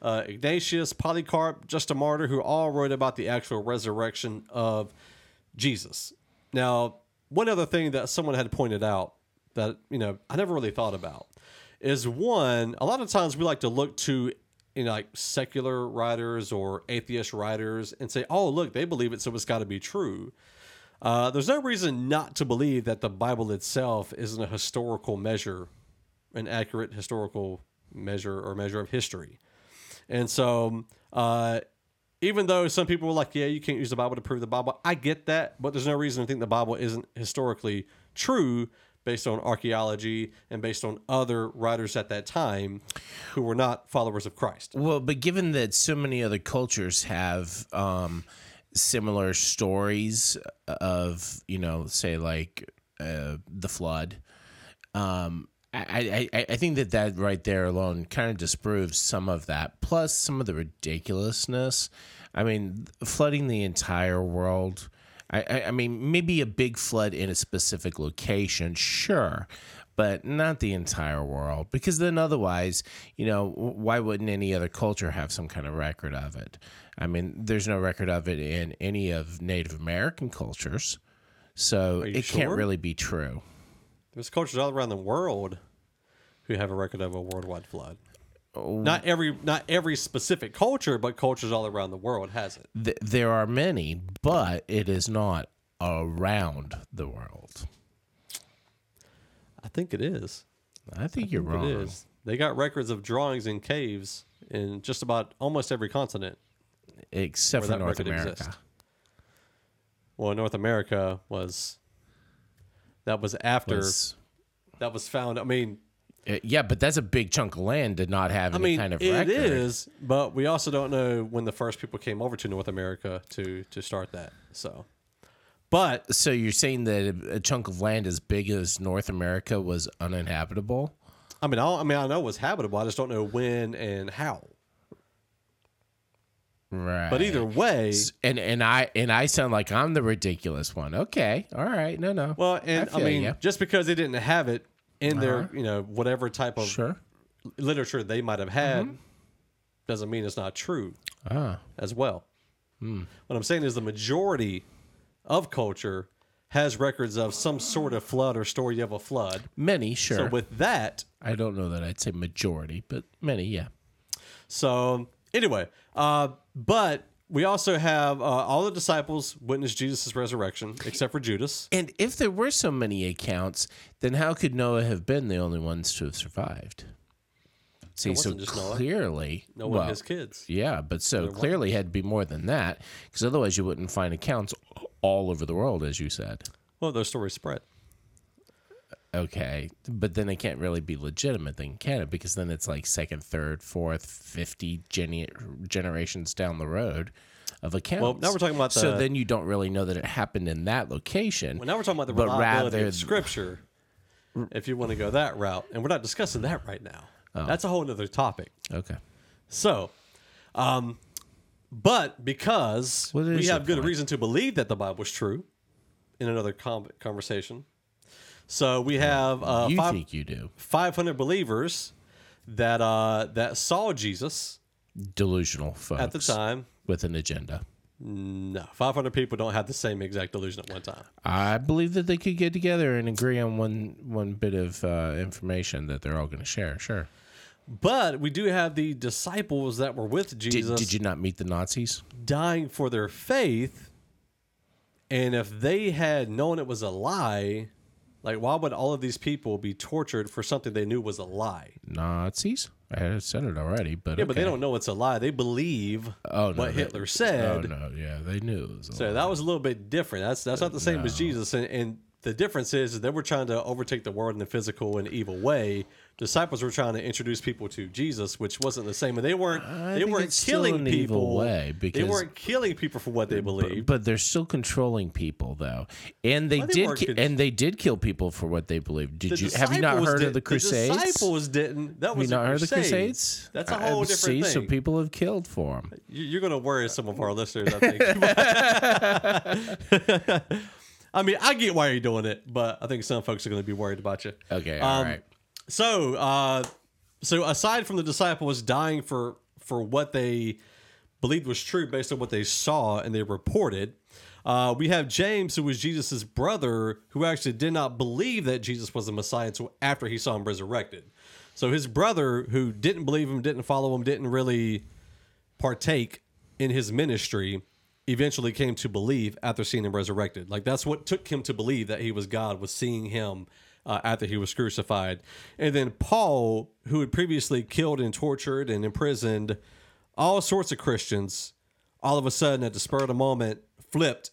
uh, Ignatius, Polycarp, Justin Martyr, who all wrote about the actual resurrection of Jesus. Now, one other thing that someone had pointed out that you know I never really thought about is one. A lot of times we like to look to you know like secular writers or atheist writers and say, "Oh, look, they believe it, so it's got to be true." Uh, there's no reason not to believe that the Bible itself isn't a historical measure, an accurate historical measure or measure of history. And so, uh, even though some people were like, yeah, you can't use the Bible to prove the Bible, I get that, but there's no reason to think the Bible isn't historically true based on archaeology and based on other writers at that time who were not followers of Christ. Well, but given that so many other cultures have um, similar stories of, you know, say like uh, the flood, um, I, I, I think that that right there alone kind of disproves some of that. Plus, some of the ridiculousness. I mean, flooding the entire world. I, I, I mean, maybe a big flood in a specific location, sure, but not the entire world. Because then, otherwise, you know, why wouldn't any other culture have some kind of record of it? I mean, there's no record of it in any of Native American cultures, so it can't really be true. There's cultures all around the world who have a record of a worldwide flood. Oh. Not every not every specific culture, but cultures all around the world has it. Th- there are many, but it is not around the world. I think it is. I think you're It wrong. is. They got records of drawings in caves in just about almost every continent. Except for North America. Well, North America was that was after Was- that was found. I mean, uh, yeah, but that's a big chunk of land to not have I any mean, kind of it record. is, but we also don't know when the first people came over to North America to to start that. So, but So you're saying that a a chunk of land as big as North America was uninhabitable? I mean, I, I mean, I know it was habitable. I just don't know when and how. Right. But either way, and and I and I sound like I'm the ridiculous one. Okay, all right, no, no. well, and I, feel mean, ya. just because they didn't have it in their, you know, whatever type of sure. literature they might have had, doesn't mean it's not true Ah, as well. What I'm saying is the majority of culture has records of some sort of flood or story of a flood. many, sure. So with that, I don't know that I'd say majority, but many, yeah. So anyway, uh, but we also have uh, all the disciples witness Jesus' resurrection, except for Judas. And if there were so many accounts, then how could Noah have been the only ones to have survived? See, so Noah. clearly, No one well, his kids. Yeah, but so clearly had to be more than that, because otherwise you wouldn't find accounts all over the world, as you said. Well, those stories spread. Okay, but then it can't really be legitimate, then can it? Because then it's like second, third, fourth, fifty gene- generations down the road of accounts. Well, now we're talking about so then you don't really know that it happened in that location. Well, now we're talking about the but reliability rather of Scripture. If you want to go that route, and we're not discussing that right now. Oh. That's a whole other topic. okay. So, um, but because we have good point? reason to believe that the Bible is true, in another com- conversation. So we have uh, you five, think you do? 500 believers that uh, that saw Jesus Delusional folks at the time. with an agenda. No, 500 people don't have the same exact delusion at one time. I believe that they could get together and agree on one one bit of uh, information that they're all going to share. Sure. But we do have the disciples that were with Did, Jesus did you not meet the Nazis? dying for their faith. And if they had known it was a lie, like why would all of these people be tortured for something they knew was a lie? Nazis? I had said it already, but Yeah, but they don't know it's a lie. They believe Oh, no, what they- Hitler said. Oh no, yeah, they knew. It was a So lie. that was a little bit different. That's that's not the same as Jesus. And, and the difference is, is they were trying to overtake the world in a physical and evil way. Disciples were trying to introduce people to Jesus, which wasn't the same. And they weren't I they weren't killing people. way, they weren't killing people for what they believed. but they're still controlling people though, and they Well, they did, ki- and they did kill people for what they believed. Did The you have you not heard did- of the Crusades? The disciples didn't. That was you not heard of the Crusades. That's a whole I- different see, thing. So people have killed for them. <laughs> You- You're going to worry some of our listeners, I think. <laughs> <laughs> I mean, I get why you're doing it, but I think some folks are going to be worried about you. Okay, all Um, right. So, uh, so aside from the disciples dying for for what they believed was true based on what they saw and they reported, uh, we have James, who was Jesus' brother, who actually did not believe that Jesus was the Messiah until after he saw him resurrected. So his brother, who didn't believe him, didn't follow him, didn't really partake in his ministry, eventually came to believe after seeing him resurrected. Like that's what took him to believe that he was God was seeing him uh, after he was crucified. And then Paul, who had previously killed and tortured and imprisoned all sorts of Christians, all of a sudden at the spur of the moment flipped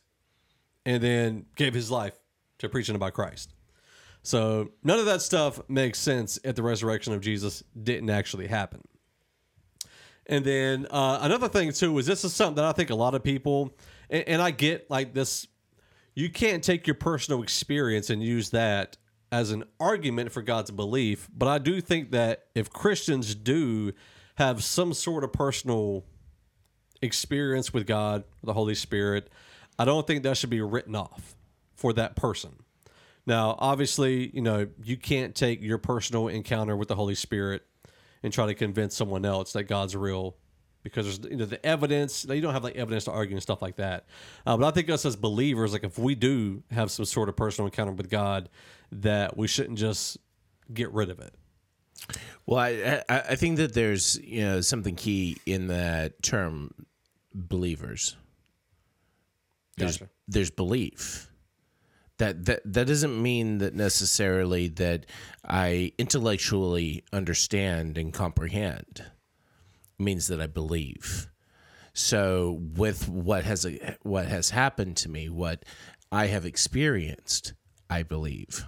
and then gave his life to preaching about Christ. So none of that stuff makes sense if the resurrection of Jesus didn't actually happen. And then uh, another thing too is this is something that I think a lot of people, and, and I get like this, you can't take your personal experience and use that as an argument for God's belief. But I do think that if Christians do have some sort of personal experience with God, the Holy Spirit, I don't think that should be written off for that person. Now, obviously, you know, you can't take your personal encounter with the Holy Spirit and try to convince someone else that God's real because there's you know the evidence. You don't have like evidence to argue and stuff like that. Uh, but I think us as believers, like if we do have some sort of personal encounter with God, that we shouldn't just get rid of it. Well, I, I I think that there's you know something key in that term, believers. There's Gotcha. there's belief. That that that doesn't mean that necessarily that I intellectually understand and comprehend. It means that I believe. So with what has what has happened to me, what I have experienced, I believe.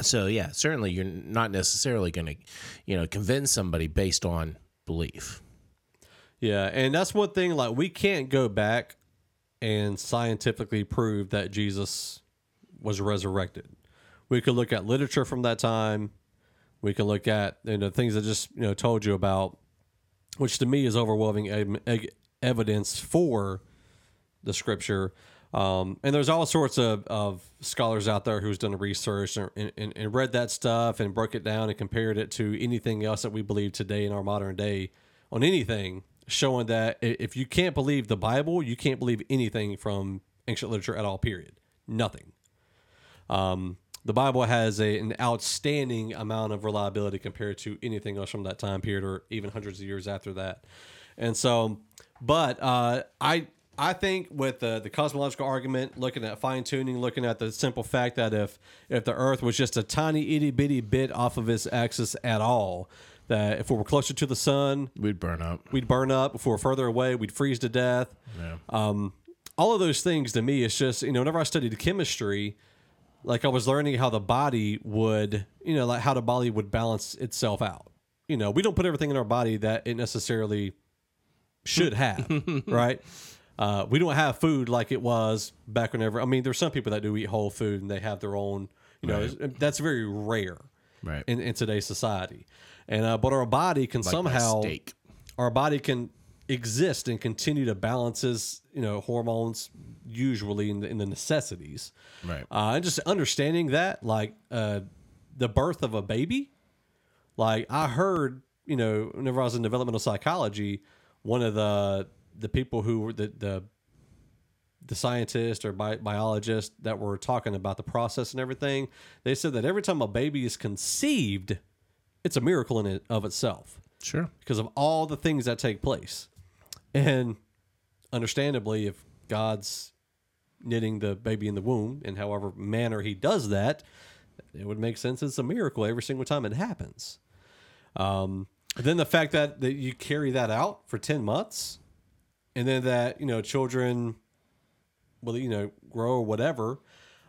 So yeah, certainly you're not necessarily going to, you know, convince somebody based on belief. Yeah, and that's one thing. Like we can't go back and scientifically prove that Jesus was resurrected. We could look at literature from that time. We can look at you know things that just you know told you about, which to me is overwhelming ev- ev- evidence for the scripture. Um, and there's all sorts of, of scholars out there who's done research and, and, and read that stuff and broke it down and compared it to anything else that we believe today in our modern day on anything, showing that if you can't believe the Bible, you can't believe anything from ancient literature at all, period. Nothing. Um, the Bible has a, an outstanding amount of reliability compared to anything else from that time period or even hundreds of years after that. And so, but uh, I I think with the, the cosmological argument, looking at fine tuning, looking at the simple fact that if if the Earth was just a tiny itty bitty bit off of its axis at all, that if we were closer to the sun, We'd burn up. we'd burn up. If we were further away, we'd freeze to death. Yeah. Um, all of those things to me, it's just you know, whenever I studied chemistry, like I was learning how the body would, you know, like how the body would balance itself out. You know, we don't put everything in our body that it necessarily should have, <laughs> right? Uh, we don't have food like it was back whenever. I mean, there's some people that do eat whole food and they have their own. You know, it's- that's very rare Right. in, in today's society. And uh, but our body can Like somehow our body can exist and continue to balance its you know hormones usually in the, in the necessities Right. uh, and just understanding that like uh, the birth of a baby like i heard you know whenever i was in developmental psychology one of the the people who were the, the the scientists or bi- biologists that were talking about the process and everything, they said that every time a baby is conceived, it's a miracle in it of itself Sure. because of all the things that take place. And understandably, if God's knitting the baby in the womb in however manner he does that, it would make sense it's a miracle every single time it happens. Um, then the fact that, that you carry that out for 10 months and then that, you know, children will, you know, grow or whatever,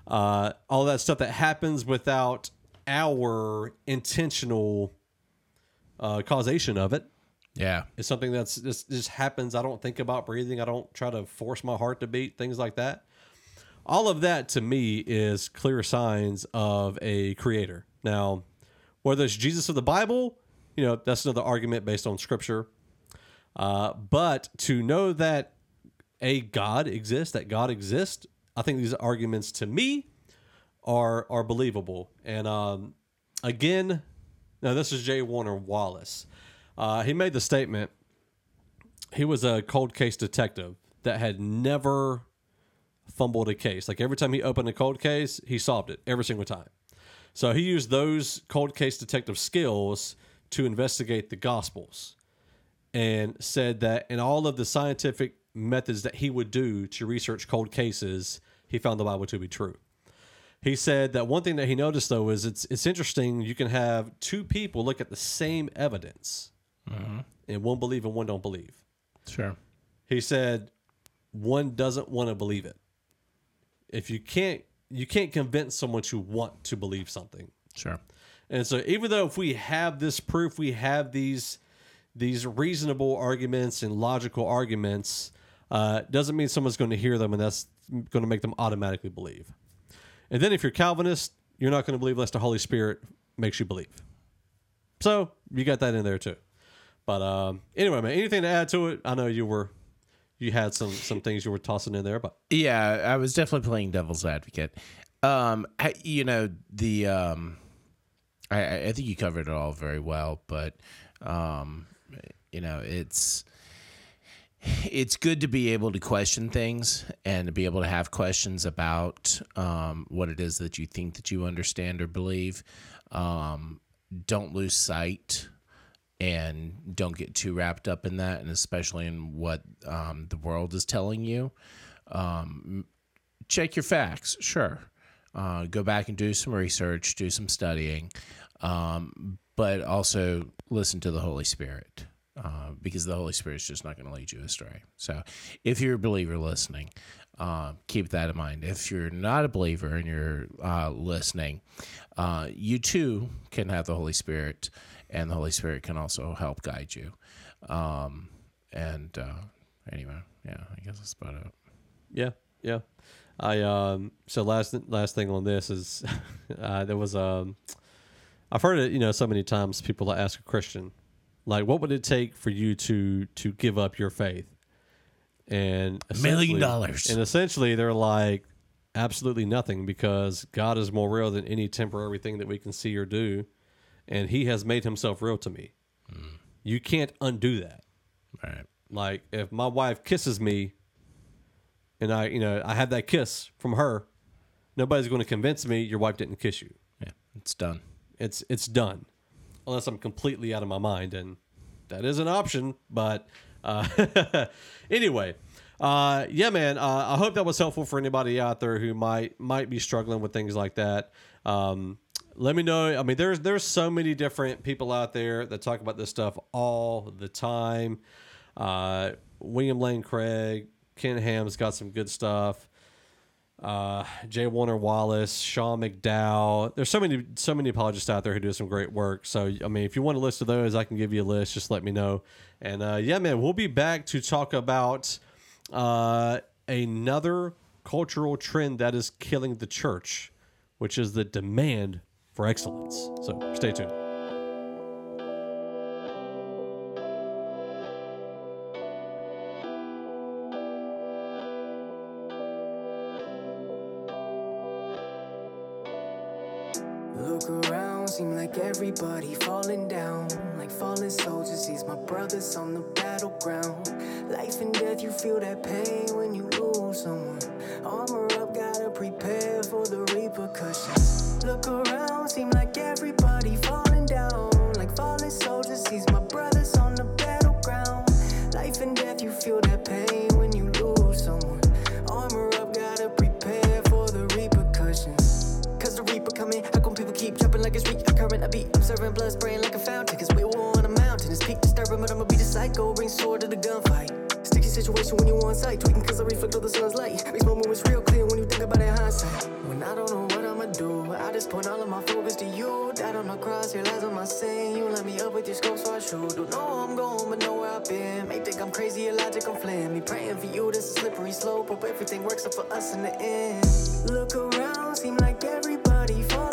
uh, all that stuff that happens without our intentional uh, causation of it Yeah. it's something that's just just happens. I don't think about breathing. I don't try to force my heart to beat. Things like that. All of that to me is clear signs of a creator. Now, whether it's Jesus of the Bible, you know, that's another argument based on scripture. Uh, but to know that a God exists, that God exists, I think these arguments to me are are believable. And um, again, now this is J. Warner Wallace. Uh, he made the statement. He was a cold case detective that had never fumbled a case. Like every time he opened a cold case, he solved it every single time. So he used those cold case detective skills to investigate the Gospels and said that in all of the scientific methods that he would do to research cold cases, he found the Bible to be true. He said that one thing that he noticed though is it's it's interesting. You can have two people look at the same evidence, mm-hmm. and one believe and one don't believe. Sure. He said one doesn't want to believe it. If you can't you can't convince someone to want to believe something. Sure. And so even though if we have this proof, we have these these reasonable arguments and logical arguments, uh, doesn't mean someone's going to hear them and that's going to make them automatically believe. And then if you're Calvinist, you're not going to believe unless the Holy Spirit makes you believe. So you got that in there too. But um, anyway, man, anything to add to it? I know you were you had some some things you were tossing in there, but Yeah, I was definitely playing devil's advocate. Um, I, you know the um, I- I, I think you covered it all very well, but um, you know it's it's good to be able to question things and to be able to have questions about um, what it is that you think that you understand or believe. Um, don't lose sight and don't get too wrapped up in that, and especially in what um, the world is telling you. Um, check your facts, sure. Uh, go back and do some research, do some studying, um, but also listen to the Holy Spirit uh, because the Holy Spirit's just not going to lead you astray. So, if you're a believer listening, uh, keep that in mind. If you're not a believer and you're uh, listening, uh, you too can have the Holy Spirit, and the Holy Spirit can also help guide you. Um, and uh, anyway, yeah, I guess that's about it. Yeah, yeah. I um so last last thing on this is <laughs> uh, there was um I've heard it you know so many times people ask a Christian like what would it take for you to to give up your faith and A million dollars. and essentially they're like absolutely nothing because God is more real than any temporary thing that we can see or do and he has made himself real to me. Mm. You can't undo that. Right. Like if my wife kisses me and I, you know, I have that kiss from her, nobody's going to convince me your wife didn't kiss you. Yeah, it's done. It's it's done. Unless I'm completely out of my mind and that is an option, but uh <laughs> anyway, uh yeah man, uh, I hope that was helpful for anybody out there who might might be struggling with things like that. Um let me know. I mean, there's there's so many different people out there that talk about this stuff all the time. Uh, William Lane Craig, Ken Ham's got some good stuff. Uh, J. Warner Wallace, Sean McDowell. There's so many so many apologists out there who do some great work. So I mean, if you want a list of those, I can give you a list. Just let me know. And uh, yeah, man, we'll be back to talk about uh, another cultural trend that is killing the church, which is the demand for excellence. So stay tuned. Everybody falling down like fallen soldiers. He's my brothers on the battleground. Life and death, you feel that pain when you lose someone. Armor up, gotta prepare for the repercussions. Look around, seem like everybody falling down like fallen soldiers. He's my brothers on the battleground. Life and death, you feel that pain when you lose someone. Armor up, gotta prepare for the repercussions. Cause the reaper coming, how come people keep jumping like it's re- recurrent? I be observing blood spraying like a fountain. Cause we war on a mountain, it's peak disturbing, but I'ma be the psycho, bring sword to the gunfight. Sticky situation when you on site, tweaking cause I reflect all the sun's light. Makes my movements real clear when you think about it in hindsight. When I don't know what I'ma do, I just point all of my focus to you. Died on the cross, here lies on my sin. You let me up with your scope, so I shoot. Don't know where I'm going, but know where I've been. May think I'm crazy, illogic, I'm flaming. Me praying for you, this is slippery slope. Hope everything works out for us in the end. Look around, seem like everybody falling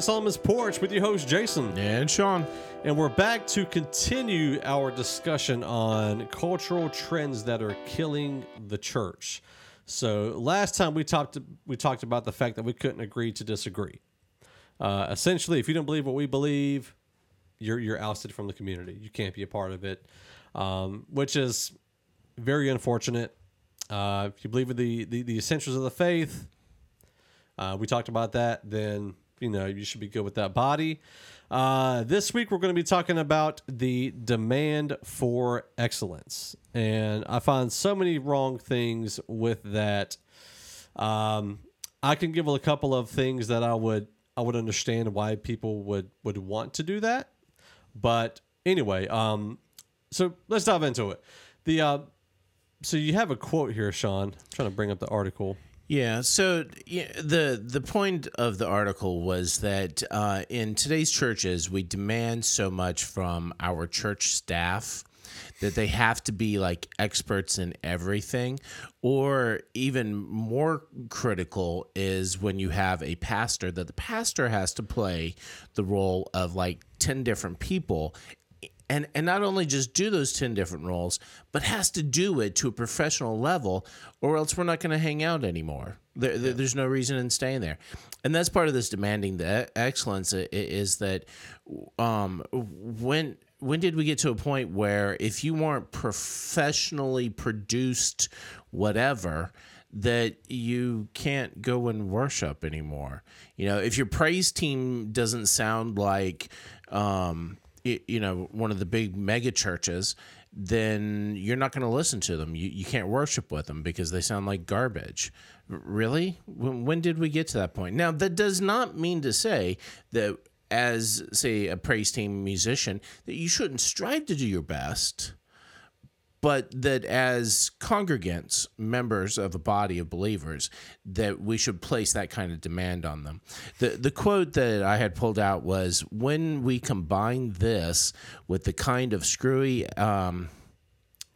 to Solomon's Porch with your host Jason. And Sean. And we're back to continue our discussion on cultural trends that are killing the church. So last time we talked we talked about the fact that we couldn't agree to disagree. Uh, essentially, if you don't believe what we believe, you're you're ousted from the community. You can't be a part of it, um, which is very unfortunate. Uh, if you believe in the, the the essentials of the faith, uh, we talked about that. Then you know you should be good with that body. Uh, this week we're going to be talking about the demand for excellence, and I find so many wrong things with that. Um, I can give a couple of things that I would I would understand why people would would want to do that, but anyway, um, so let's dive into it. The uh, so you have a quote here, Sean. I'm trying to bring up the article. Yeah. So the the point of the article was that uh, in today's churches, we demand so much from our church staff that they have to be like experts in everything, or even more critical is when you have a pastor that the pastor has to play the role of like ten different people and and not only just do those 10 different roles but has to do it to a professional level or else we're not going to hang out anymore. There, there- there's no reason in staying there. And that's part of this demanding the excellence is that um when when did we get to a point where if you weren't professionally produced whatever that you can't go and worship anymore? You know if your praise team doesn't sound like um you know one of the big mega churches then you're not going to listen to them. You, you can't worship with them because they sound like garbage. Really? When, when did we get to that point? Now that does not mean to say that as say a praise team musician that you shouldn't strive to do your best but that as congregants, members of a body of believers, that we should place that kind of demand on them. The the quote that I had pulled out was when we combine this with the kind of screwy um,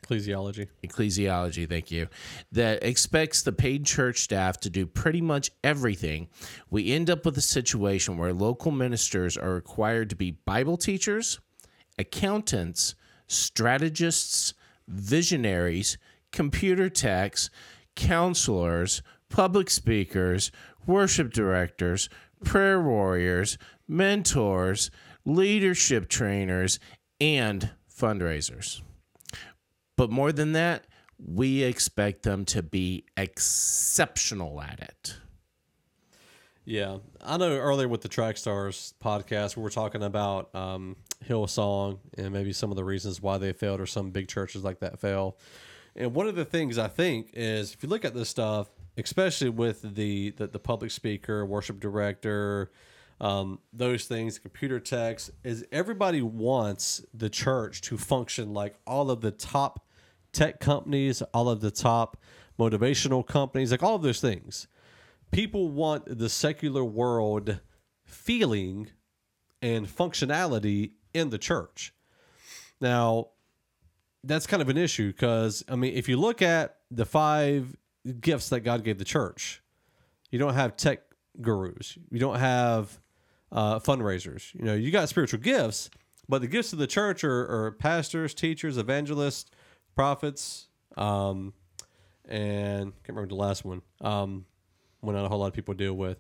Ecclesiology. ecclesiology, thank you, that expects the paid church staff to do pretty much everything, we end up with a situation where local ministers are required to be Bible teachers, accountants, strategists, visionaries, computer techs, counselors, public speakers, worship directors, prayer warriors, mentors, leadership trainers, and fundraisers. But more than that, we expect them to be exceptional at it. Yeah, I know earlier with the Trackstarz podcast, we were talking about um, Hillsong and maybe some of the reasons why they failed, or some big churches like that fail. And one of the things I think is if you look at this stuff, especially with the the, the public speaker, worship director, um, those things, computer techs, is everybody wants the church to function like all of the top tech companies, all of the top motivational companies, like all of those things people want the secular world feeling and functionality in the church. Now, that's kind of an issue because, I mean, if you look at the five gifts that God gave the church, you don't have tech gurus, you don't have uh, fundraisers. You know, you got spiritual gifts, but the gifts of the church are, are pastors, teachers, evangelists, prophets, um, and I can't remember the last one. Um, one not a whole lot of people deal with.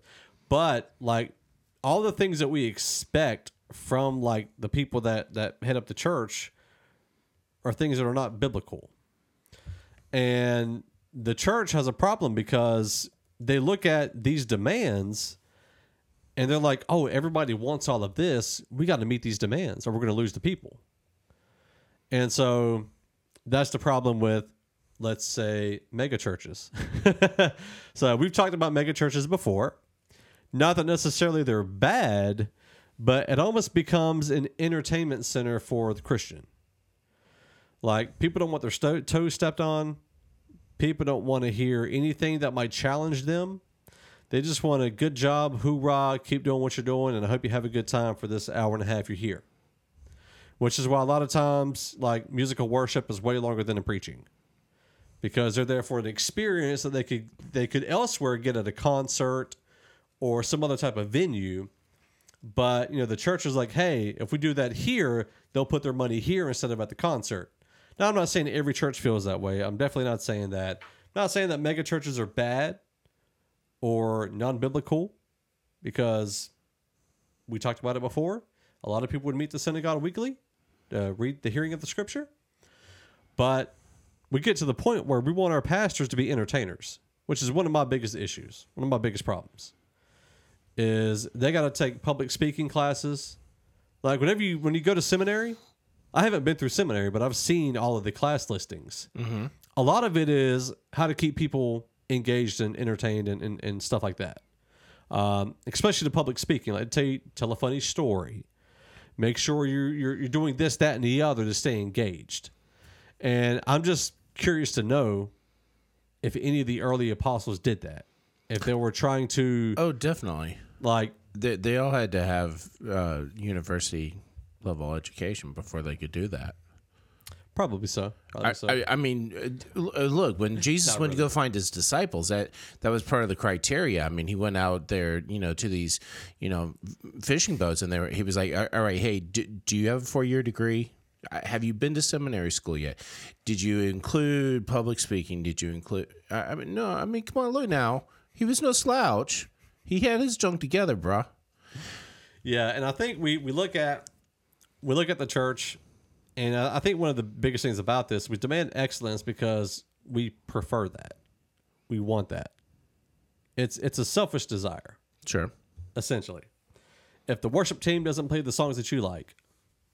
But like all the things that we expect from like the people that that head up the church are things that are not biblical. And the church has a problem because they look at these demands and they're like, "Oh, everybody wants all of this. We got to meet these demands or we're going to lose the people." And so that's the problem with let's say mega churches. <laughs> so we've talked about mega churches before. Not that necessarily they're bad, but it almost becomes an entertainment center for the Christian. Like people don't want their sto- toes stepped on. People don't want to hear anything that might challenge them. They just want a good job, hoorah, keep doing what you're doing, and I hope you have a good time for this hour and a half you're here. Which is why a lot of times, like musical worship is way longer than a preaching because they're there for an experience that they could they could elsewhere get at a concert or some other type of venue. But you know, the church is like, hey, if we do that here, they'll put their money here instead of at the concert. Now, I'm not saying every church feels that way. I'm definitely not saying that. I'm not saying that mega churches are bad or non-biblical, because we talked about it before. A lot of people would meet the synagogue weekly, read the hearing of the scripture, but we get to the point where we want our pastors to be entertainers, which is one of my biggest issues, one of my biggest problems. Is they got to take public speaking classes. Like whenever you when you go to seminary, I haven't been through seminary, but I've seen all of the class listings. Mm-hmm. A lot of it is how to keep people engaged and entertained and, and, and stuff like that. Um, especially the public speaking, like tell you, tell a funny story. Make sure you're, you're you're doing this, that, and the other to stay engaged. And I'm just curious to know if any of the early apostles did that. If they were trying to Oh, definitely. like They, they all had to have uh, university level education before they could do that. probably so. Probably I, so. I, I mean, uh, uh, look, when <laughs> Jesus went to go find his disciples, that that was part of the criteria. I mean, he went out there, you know, to these, you know, fishing boats, and they were, he was like, "All right, hey, do, do you have a four year degree? Uh, Have you been to seminary school yet? Did you include public speaking? Did you include? I, I mean, no. I mean, come on, look now. He was no slouch. He had his junk together, bruh. Yeah, and I think we we look at we look at the church, and I I think one of the biggest things about this we demand excellence because we prefer that, we want that. It's it's a selfish desire, Sure. essentially. If the worship team doesn't play the songs that you like,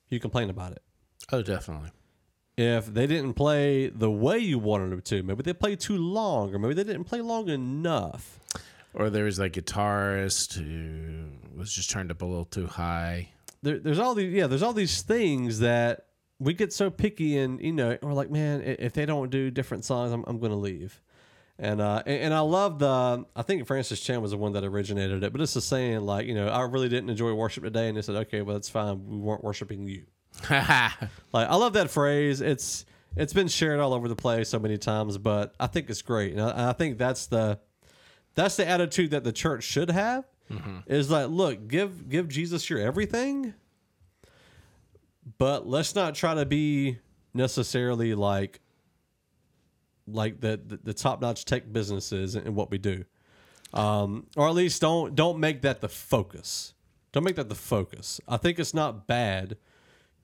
you complain about it. Oh, definitely. If they didn't play the way you wanted them to, maybe they played too long, or maybe they didn't play long enough. Or there was that guitarist who was just turned up a little too high. there, there's all these yeah there's all these things that we get so picky and you know we're like man if they don't do different songs i'm, I'm going to leave and uh and, and i love the i think francis chan was the one that originated it but it's the saying like you know i really didn't enjoy worship today and they said okay well that's fine we weren't worshiping you <laughs> like i love that phrase. It's it's been shared all over the place so many times but i think it's great. And i, I think that's the that's the attitude that the church should have is like look give give jesus your everything but let's not try to be necessarily like like the the, the top-notch tech businesses and what we do. Um or at least don't don't make that the focus. Don't make that the focus. I think it's not bad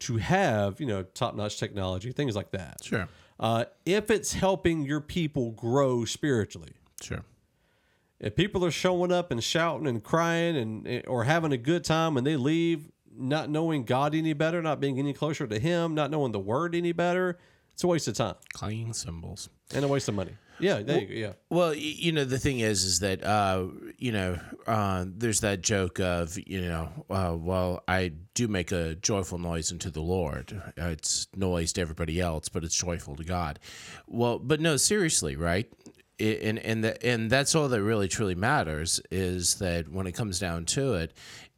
to have you know top-notch technology things like that Sure. uh, if it's helping your people grow spiritually Sure. if people are showing up and shouting and crying and or having a good time and they leave not knowing God any better, not being any closer to Him, not knowing the Word any better, it's a waste of time Clanging cymbals and a waste of money. Yeah, there you go. Yeah, Well, you know, the thing is, is that, uh, you know, uh, there's that joke of, you know, uh, well, I do make a joyful noise unto the Lord. It's noise to everybody else, but it's joyful to God. Well, but no, seriously, right? I- And and the, and that's all that really truly matters is that when it comes down to it,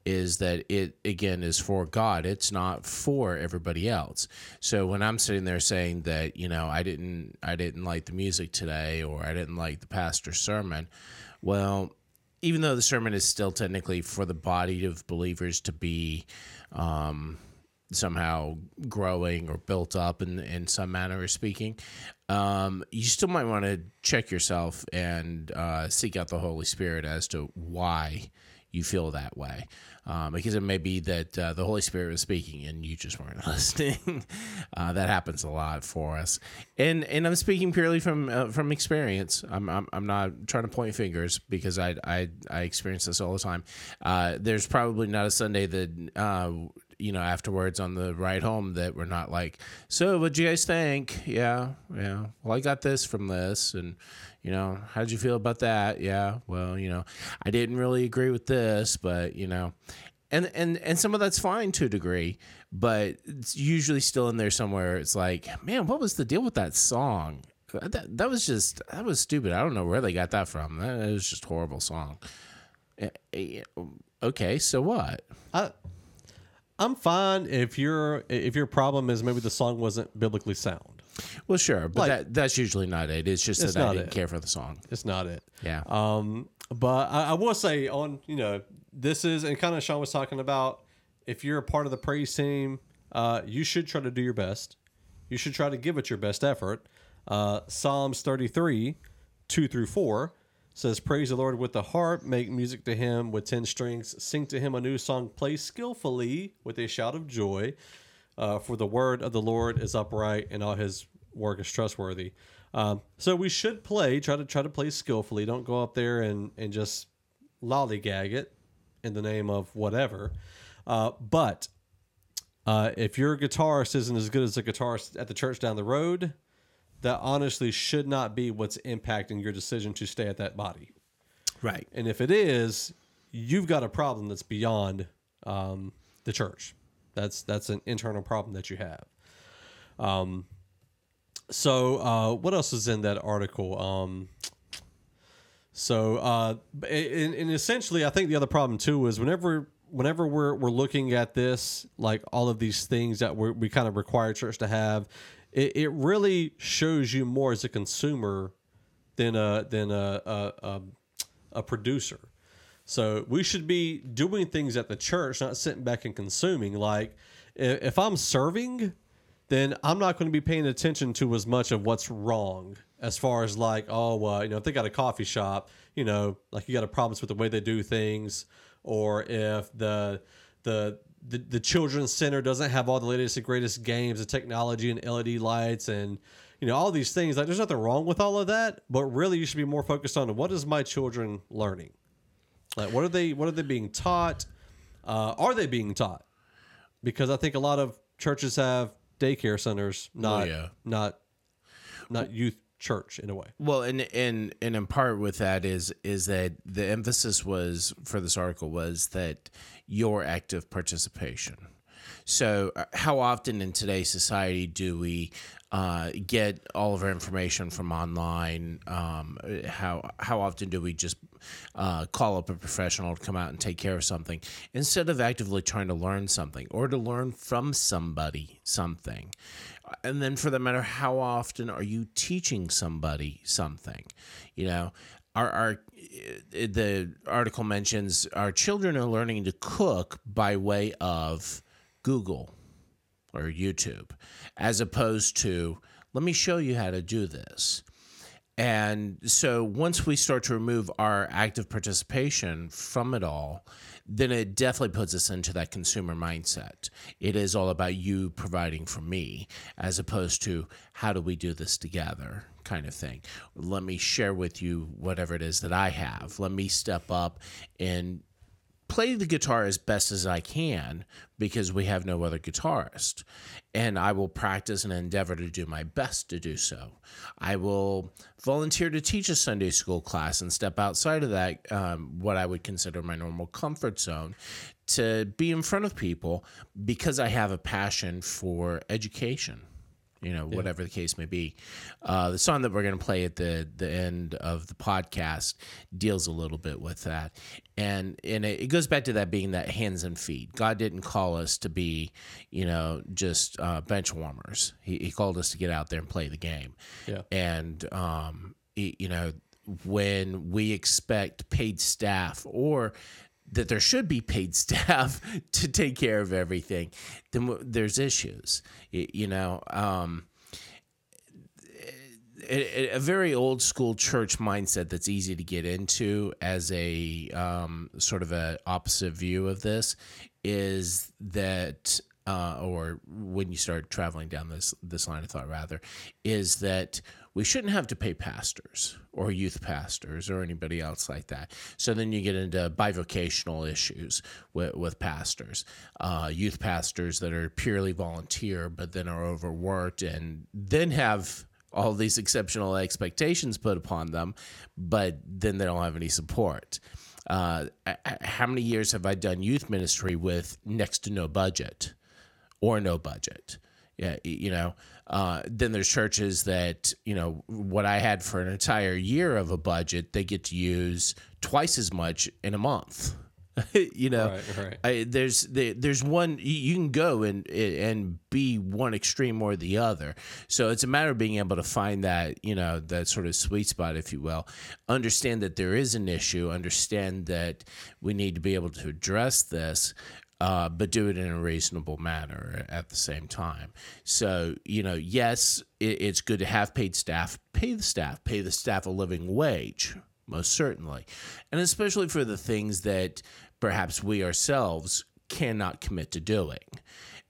is that it again is for God. It's not for everybody else. So when I'm sitting there saying that, you know, I didn't I didn't like the music today or I didn't like the pastor's sermon, well, even though the sermon is still technically for the body of believers to be um, somehow growing or built up in, in some manner of speaking, um, you still might want to check yourself and uh, seek out the Holy Spirit as to why you feel that way. Um, because it may be that uh, the Holy Spirit was speaking and you just weren't <laughs> listening. uh, that happens a lot for us, and and I'm speaking purely from uh, from experience. I'm, I'm I'm not trying to point fingers because I I I experience this all the time. Uh, there's probably not a Sunday that uh, you know afterwards on the ride home that we're not like, so what'd you guys think? Yeah, yeah. Well, I got this from this, and you know, how'd you feel about that? Yeah, well, you know, I didn't really agree with this, but you know, and and and some of that's fine to a degree, but it's usually still in there somewhere. It's like, man, what was the deal with that song? That that was just that was stupid. I don't know where they got that from. That was just horrible song. Eh, eh, Okay, so what? I, I'm fine if your if your problem is maybe the song wasn't biblically sound. Well, sure, but Like- that that's usually not it. It's just It's that I didn't it. care for the song. It's not it. Yeah. Um, but I, I will say on you know this is and kind of Sean was talking about if you're a part of the praise team, uh, you should try to do your best. You should try to give it your best effort. Uh, Psalms 33, two through four says, "Praise the Lord with the harp, make music to Him with ten strings, sing to Him a new song, play skillfully with a shout of joy." uh, for the word of the Lord is upright and all his work is trustworthy. Um, so we should play, try to try to play skillfully. Don't go up there and, and just lollygag it in the name of whatever. Uh, but uh, if your guitarist isn't as good as the guitarist at the church down the road, that honestly should not be what's impacting your decision to stay at that body. Right. And if it is, you've got a problem that's beyond um, the church. That's that's an internal problem that you have. Um, so uh, what else is in that article? Um, so uh, and, and essentially, I think the other problem too is whenever whenever we're we're looking at this, like all of these things that we we kind of require church to have, it, it really shows you more as a consumer than a than a a, a, a producer. So we should be doing things at the church, not sitting back and consuming. Like if I'm serving, then I'm not going to be paying attention to as much of what's wrong as far as like, oh, uh, you know, if they got a coffee shop, you know, like you got a problems with the way they do things, or if the the the, the children's center doesn't have all the latest and greatest games and technology and LED lights and you know all these things. Like, there's nothing wrong with all of that, but really, you should be more focused on what is my children learning. Like, what are they? What are they being taught? Uh, are they being taught? Because I think a lot of churches have daycare centers, not yeah. not not youth church in a way. Well, and and and in part with that is is that the emphasis was for this article was that your active participation. So, uh, how often in today's society do we uh, get all of our information from online? Um, how how often do we just uh, call up a professional to come out and take care of something instead of actively trying to learn something or to learn from somebody something? And then, for that matter, how often are you teaching somebody something? You know, our, our the article mentions our children are learning to cook by way of Google or YouTube, as opposed to let me show you how to do this. And so once we start to remove our active participation from it all, then it definitely puts us into that consumer mindset. It is all about you providing for me, as opposed to how do we do this together kind of thing. Let me share with you whatever it is that I have. Let me step up and play the guitar as best as I can because we have no other guitarist. And I will practice and endeavor to do my best to do so. I will volunteer to teach a Sunday school class and step outside of that, um, what I would consider my normal comfort zone, to be in front of people because I have a passion for education you know, whatever the case may be. Uh, the song that we're going to play at the the end of the podcast deals a little bit with that, and and it, it goes back to that being that hands and feet. God didn't call us to be, you know, just uh, bench warmers. He, he called us to get out there and play the game. Yeah. and um, y- you know, when we expect paid staff or that there should be paid <laughs> staff to take care of everything, then there's issues. You know, um, a, very old school church mindset that's easy to get into as a um, sort of a opposite view of this is that uh, or when you start traveling down this this line of thought rather is that we shouldn't have to pay pastors or youth pastors or anybody else like that. So then you get into bivocational issues with, with pastors, uh, youth pastors that are purely volunteer but then are overworked and then have all these exceptional expectations put upon them, but then they don't have any support. Uh, how many years have I done youth ministry with next to no budget or no budget? Yeah, you know. Uh, then there's churches that you know what I had for an entire year of a budget, they get to use twice as much in a month. <laughs> you know, Right, right. I, there's there's one you, you can go and and be one extreme or the other. So it's a matter of being able to find that you know that sort of sweet spot, if you will. Understand that there is an issue. Understand that we need to be able to address this. Uh, but do it in a reasonable manner at the same time. So, you know, yes, it, it's good to have paid staff. Pay the staff, pay the staff a living wage, most certainly. And especially for the things that perhaps we ourselves cannot commit to doing.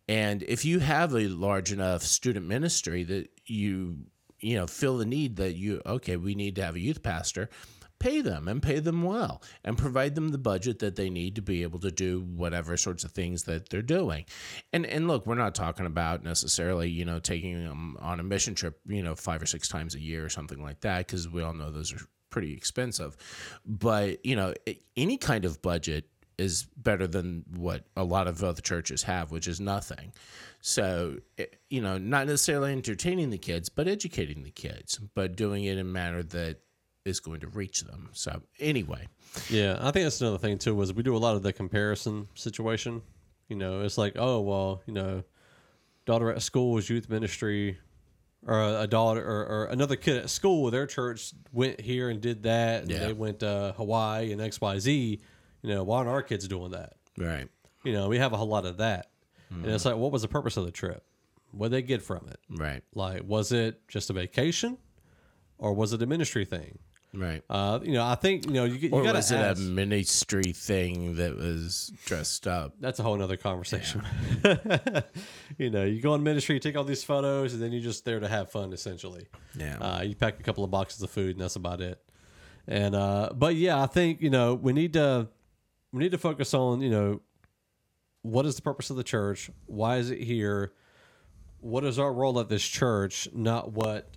And if you have a large enough student ministry that you you know feel the need that you okay, we need to have a youth pastor, pay them and pay them well and provide them the budget that they need to be able to do whatever sorts of things that they're doing. And and look, we're not talking about necessarily, you know, taking them on a mission trip, you know, 5 or 6 times a year or something like that because we all know those are pretty expensive. But, you know, any kind of budget is better than what a lot of other churches have, which is nothing. So, eh, you know, not necessarily entertaining the kids, but educating the kids, but doing it in a manner that is going to reach them. So, anyway, Yeah, I think that's another thing too. Was we do a lot of the comparison situation. You know, it's like, oh well, you know, daughter at school was youth ministry, or a, a daughter or, or another kid at school. Their church went here and did that, and Yeah. they went to Hawaii and X Y Z. You know, why aren't our kids doing that? right. You know, we have a whole lot of that, and it's mm-hmm. like, what was the purpose of the trip? What did they get from it? Right. Like, was it just a vacation, or was it a ministry thing? Right. Uh, you know, I think you know you, you or got was to it a ministry thing that was dressed up? That's a whole nother conversation. <laughs> you know, you go on ministry, you take all these photos, and then you're just there to have fun, essentially. Yeah. Uh, you pack a couple of boxes of food, and that's about it. And uh, but yeah, I think you know we need to we need to focus on you know what is the purpose of the church? Why is it here? What is our role at this church? Not what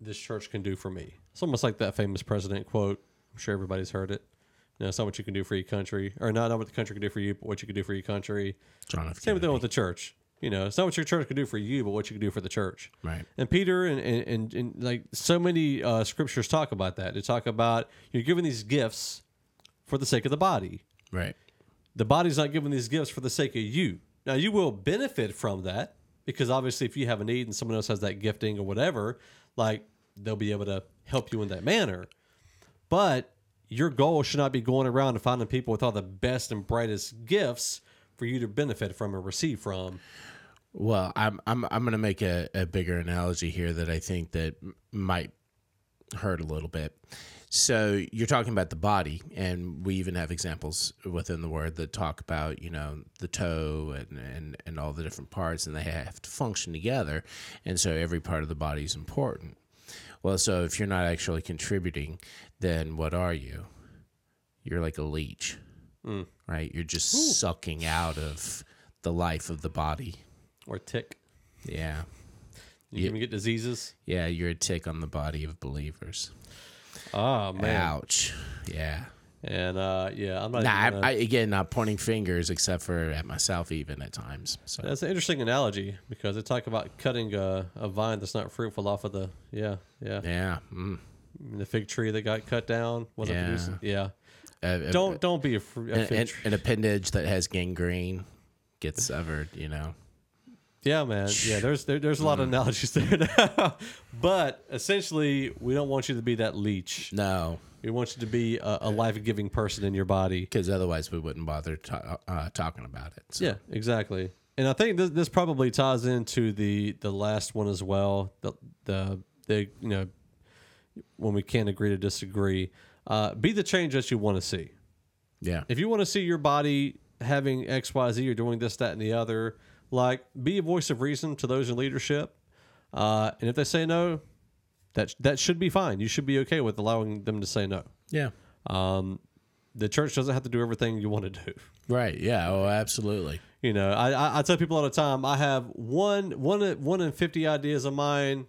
this church can do for me. It's almost like that famous president quote. I'm sure everybody's heard it. You know, it's not what you can do for your country, or not, not what the country can do for you, but what you can do for your country. John F. Same thing with the church. You know, it's not what your church can do for you, but what you can do for the church. Right. And Peter and, and, and, and like so many uh, scriptures talk about that. They talk about you're giving these gifts for the sake of the body. Right. The body's not giving these gifts for the sake of you. Now you will benefit from that because obviously if you have a need and someone else has that gifting or whatever, like they'll be able to help you in that manner. But your goal should not be going around and finding people with all the best and brightest gifts for you to benefit from or receive from. Well, I'm I'm I'm going to make a, a bigger analogy here that I think that might hurt a little bit. So you're talking about the body, and we even have examples within the word that talk about you know the toe and and and all the different parts, and they have to function together, and so every part of the body is important. Well, so if you're not actually contributing, then what are you? You're like a leech, mm. right? You're just sucking out of the life of the body. Or tick. Yeah. You Yeah. even get diseases. Yeah, you're a tick on the body of believers. Oh man. Ouch. Yeah. And uh, yeah, I'm not. Nah, I, gonna- I, again, not pointing fingers except for at myself, even at times. So That's an interesting analogy because they talk about cutting a, a vine that's not fruitful off of the yeah yeah, yeah, mm. the fig tree that got cut down wasn't Yeah. producing yeah. A- a- Don't don't be a, fr- a an, fig an, tree. an appendage that has gangrene gets severed. You know. Yeah, man. Yeah, there's there, there's a lot Mm. of analogies <laughs> there now. but essentially, we don't want you to be that leech. No, We want you to be a, a life giving person in your body. because otherwise we wouldn't bother ta- uh, talking about it. So. Yeah, exactly. And I think this, this probably ties into the the last one as well. The the the you know when we can't agree to disagree. Uh, be the change that you want to see. Yeah. If you want to see your body having X, Y, Z, or doing this, that, and the other, like be a voice of reason to those in leadership. Uh, and if they say no, that that should be fine. You should be okay with allowing them to say no. Yeah. Um, the church doesn't have to do everything you want to do. Right. Yeah. Oh, absolutely. You know, I, I, I tell people all the time, I have one one one in fifty ideas of mine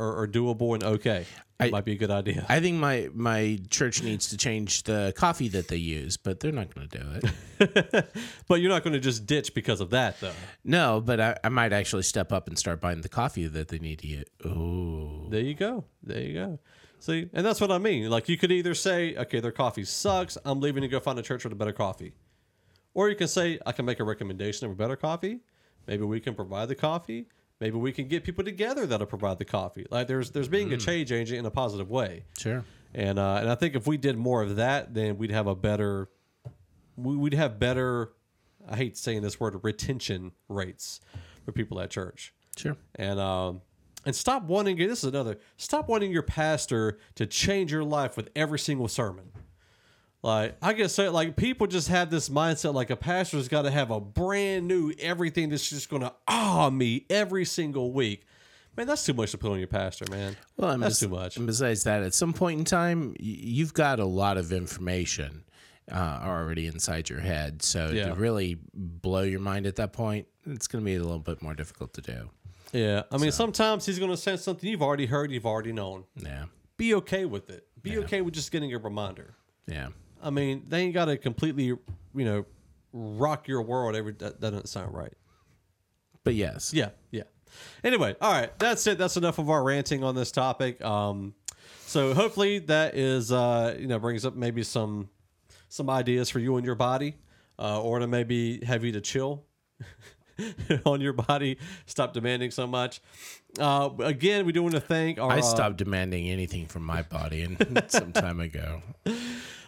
are, are doable and okay. It I- might be a good idea. I think my my church needs to change the coffee that they use, but they're not going to do it. <laughs> but you're not going to just ditch because of that, though. no, but I, I might actually step up and start buying the coffee that they need to get. Oh, There you go. There you go. See, and that's what I mean. Like you could either say, okay, their coffee sucks. I'm leaving to go find a church with a better coffee, or you can say, I can make a recommendation of a better coffee. Maybe we can provide the coffee. Maybe we can get people together that'll provide the coffee. Like there's there's being a change agent in a positive way. sure. And uh, and I think if we did more of that, then we'd have a better, we'd have better. I hate saying this word, retention rates for people at church Sure. and um and stop wanting this is another stop wanting your pastor to change your life with every single sermon like i guess say like people just have this mindset like a pastor's got to have a brand new everything that's just gonna ah me every single week man that's too much to put on your pastor man Well, and that's bes- too much And besides that, at some point in time, you've got a lot of information uh, already inside your head. So Yeah. to really blow your mind at that point, it's going to be a little bit more difficult to do. yeah i mean sometimes he's gonna say something you've already heard you've already known Yeah. be okay with it be okay with just getting a reminder Yeah. I mean, they ain't got to completely, you know, rock your world. Every that doesn't sound right. But yes. Yeah, yeah. Anyway, all right, that's it. That's enough of our ranting on this topic. Um, so hopefully that is, uh, you know, brings up maybe some some ideas for you and your body, uh, or to maybe have you to chill <laughs> on your body, stop demanding so much. Uh, again, we do want to thank our. I uh, stopped demanding anything from my body and <laughs> some time ago.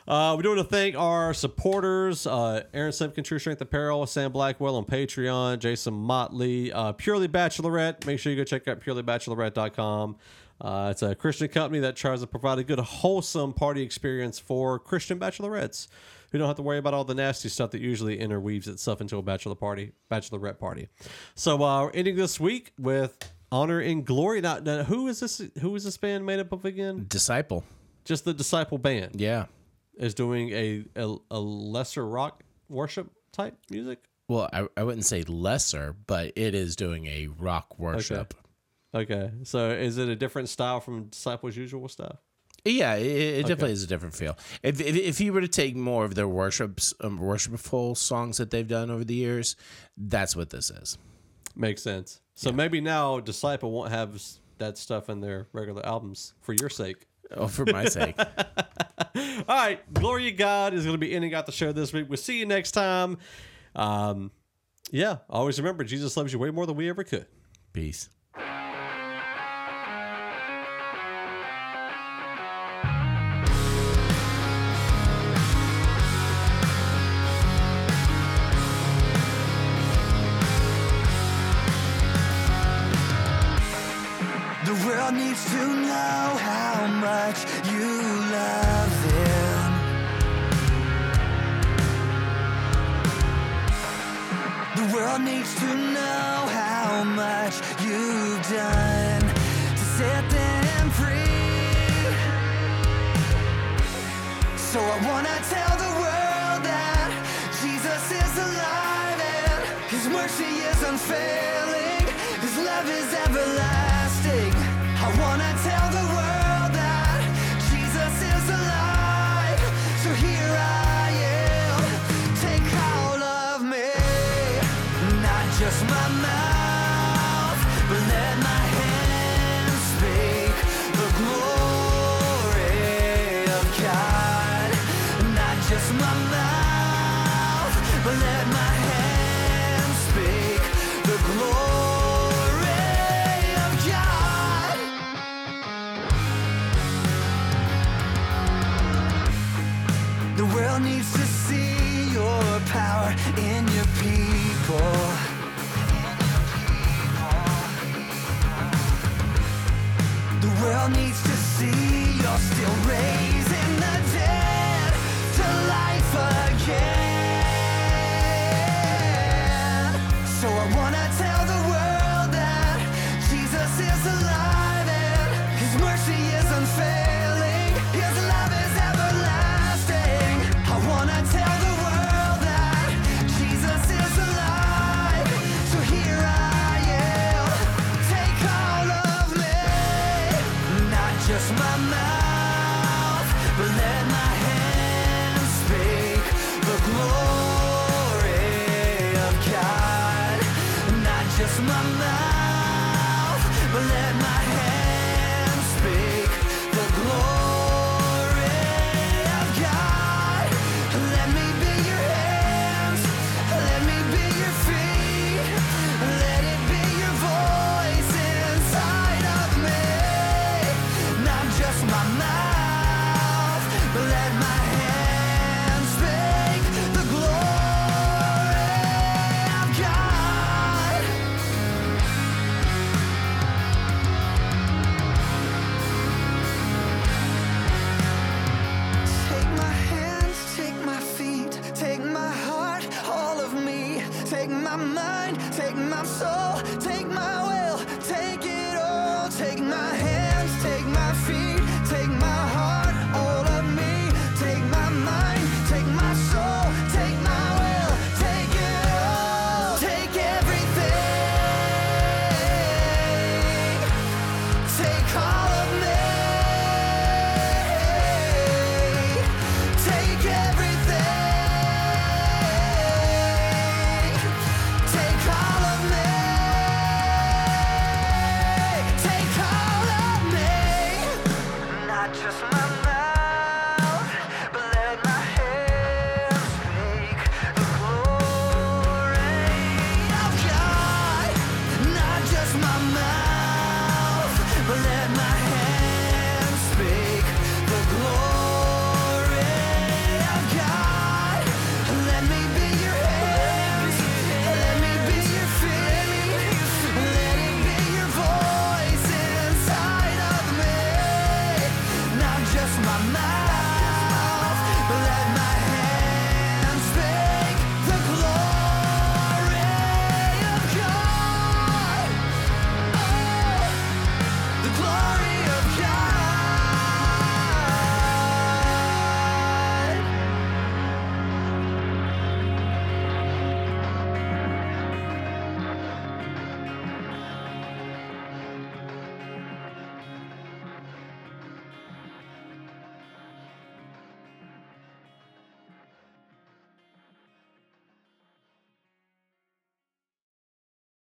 Uh, we do want to thank our supporters uh, Aaron Simpkin, True Strength Apparel, Sam Blackwell on Patreon, Jason Motley, uh, Purely Bachelorette. Make sure you go check out purelybachelorette.com. Uh, it's a Christian company that tries to provide a good, wholesome party experience for Christian bachelorettes who don't have to worry about all the nasty stuff that usually interweaves itself into a bachelor party, bachelorette party. So, uh, we're ending this week with Honor and Glory. Now, now, who is this? Who is this band made up of again? Disciple. Just the Disciple Band Yeah. Is doing a, a a lesser rock worship type music. Well, I, I wouldn't say lesser, but it is doing a rock worship. Okay, so is it a different style from Disciples' usual stuff? Yeah, it, it definitely is a different feel. If, if if you were to take more of their worships, um, worshipful songs that they've done over the years, that's what this is. Makes sense. So maybe now Disciple won't have that stuff in their regular albums for your sake. Oh, for my sake. <laughs> <laughs> All right, Glory to God is going to be ending out the show this week. We'll see you next time. Um, yeah, always remember Jesus loves you way more than we ever could. Peace. The world needs to know world needs to know how much you've done to set them free. So I wanna tell the world that Jesus is alive and His mercy is unfailing,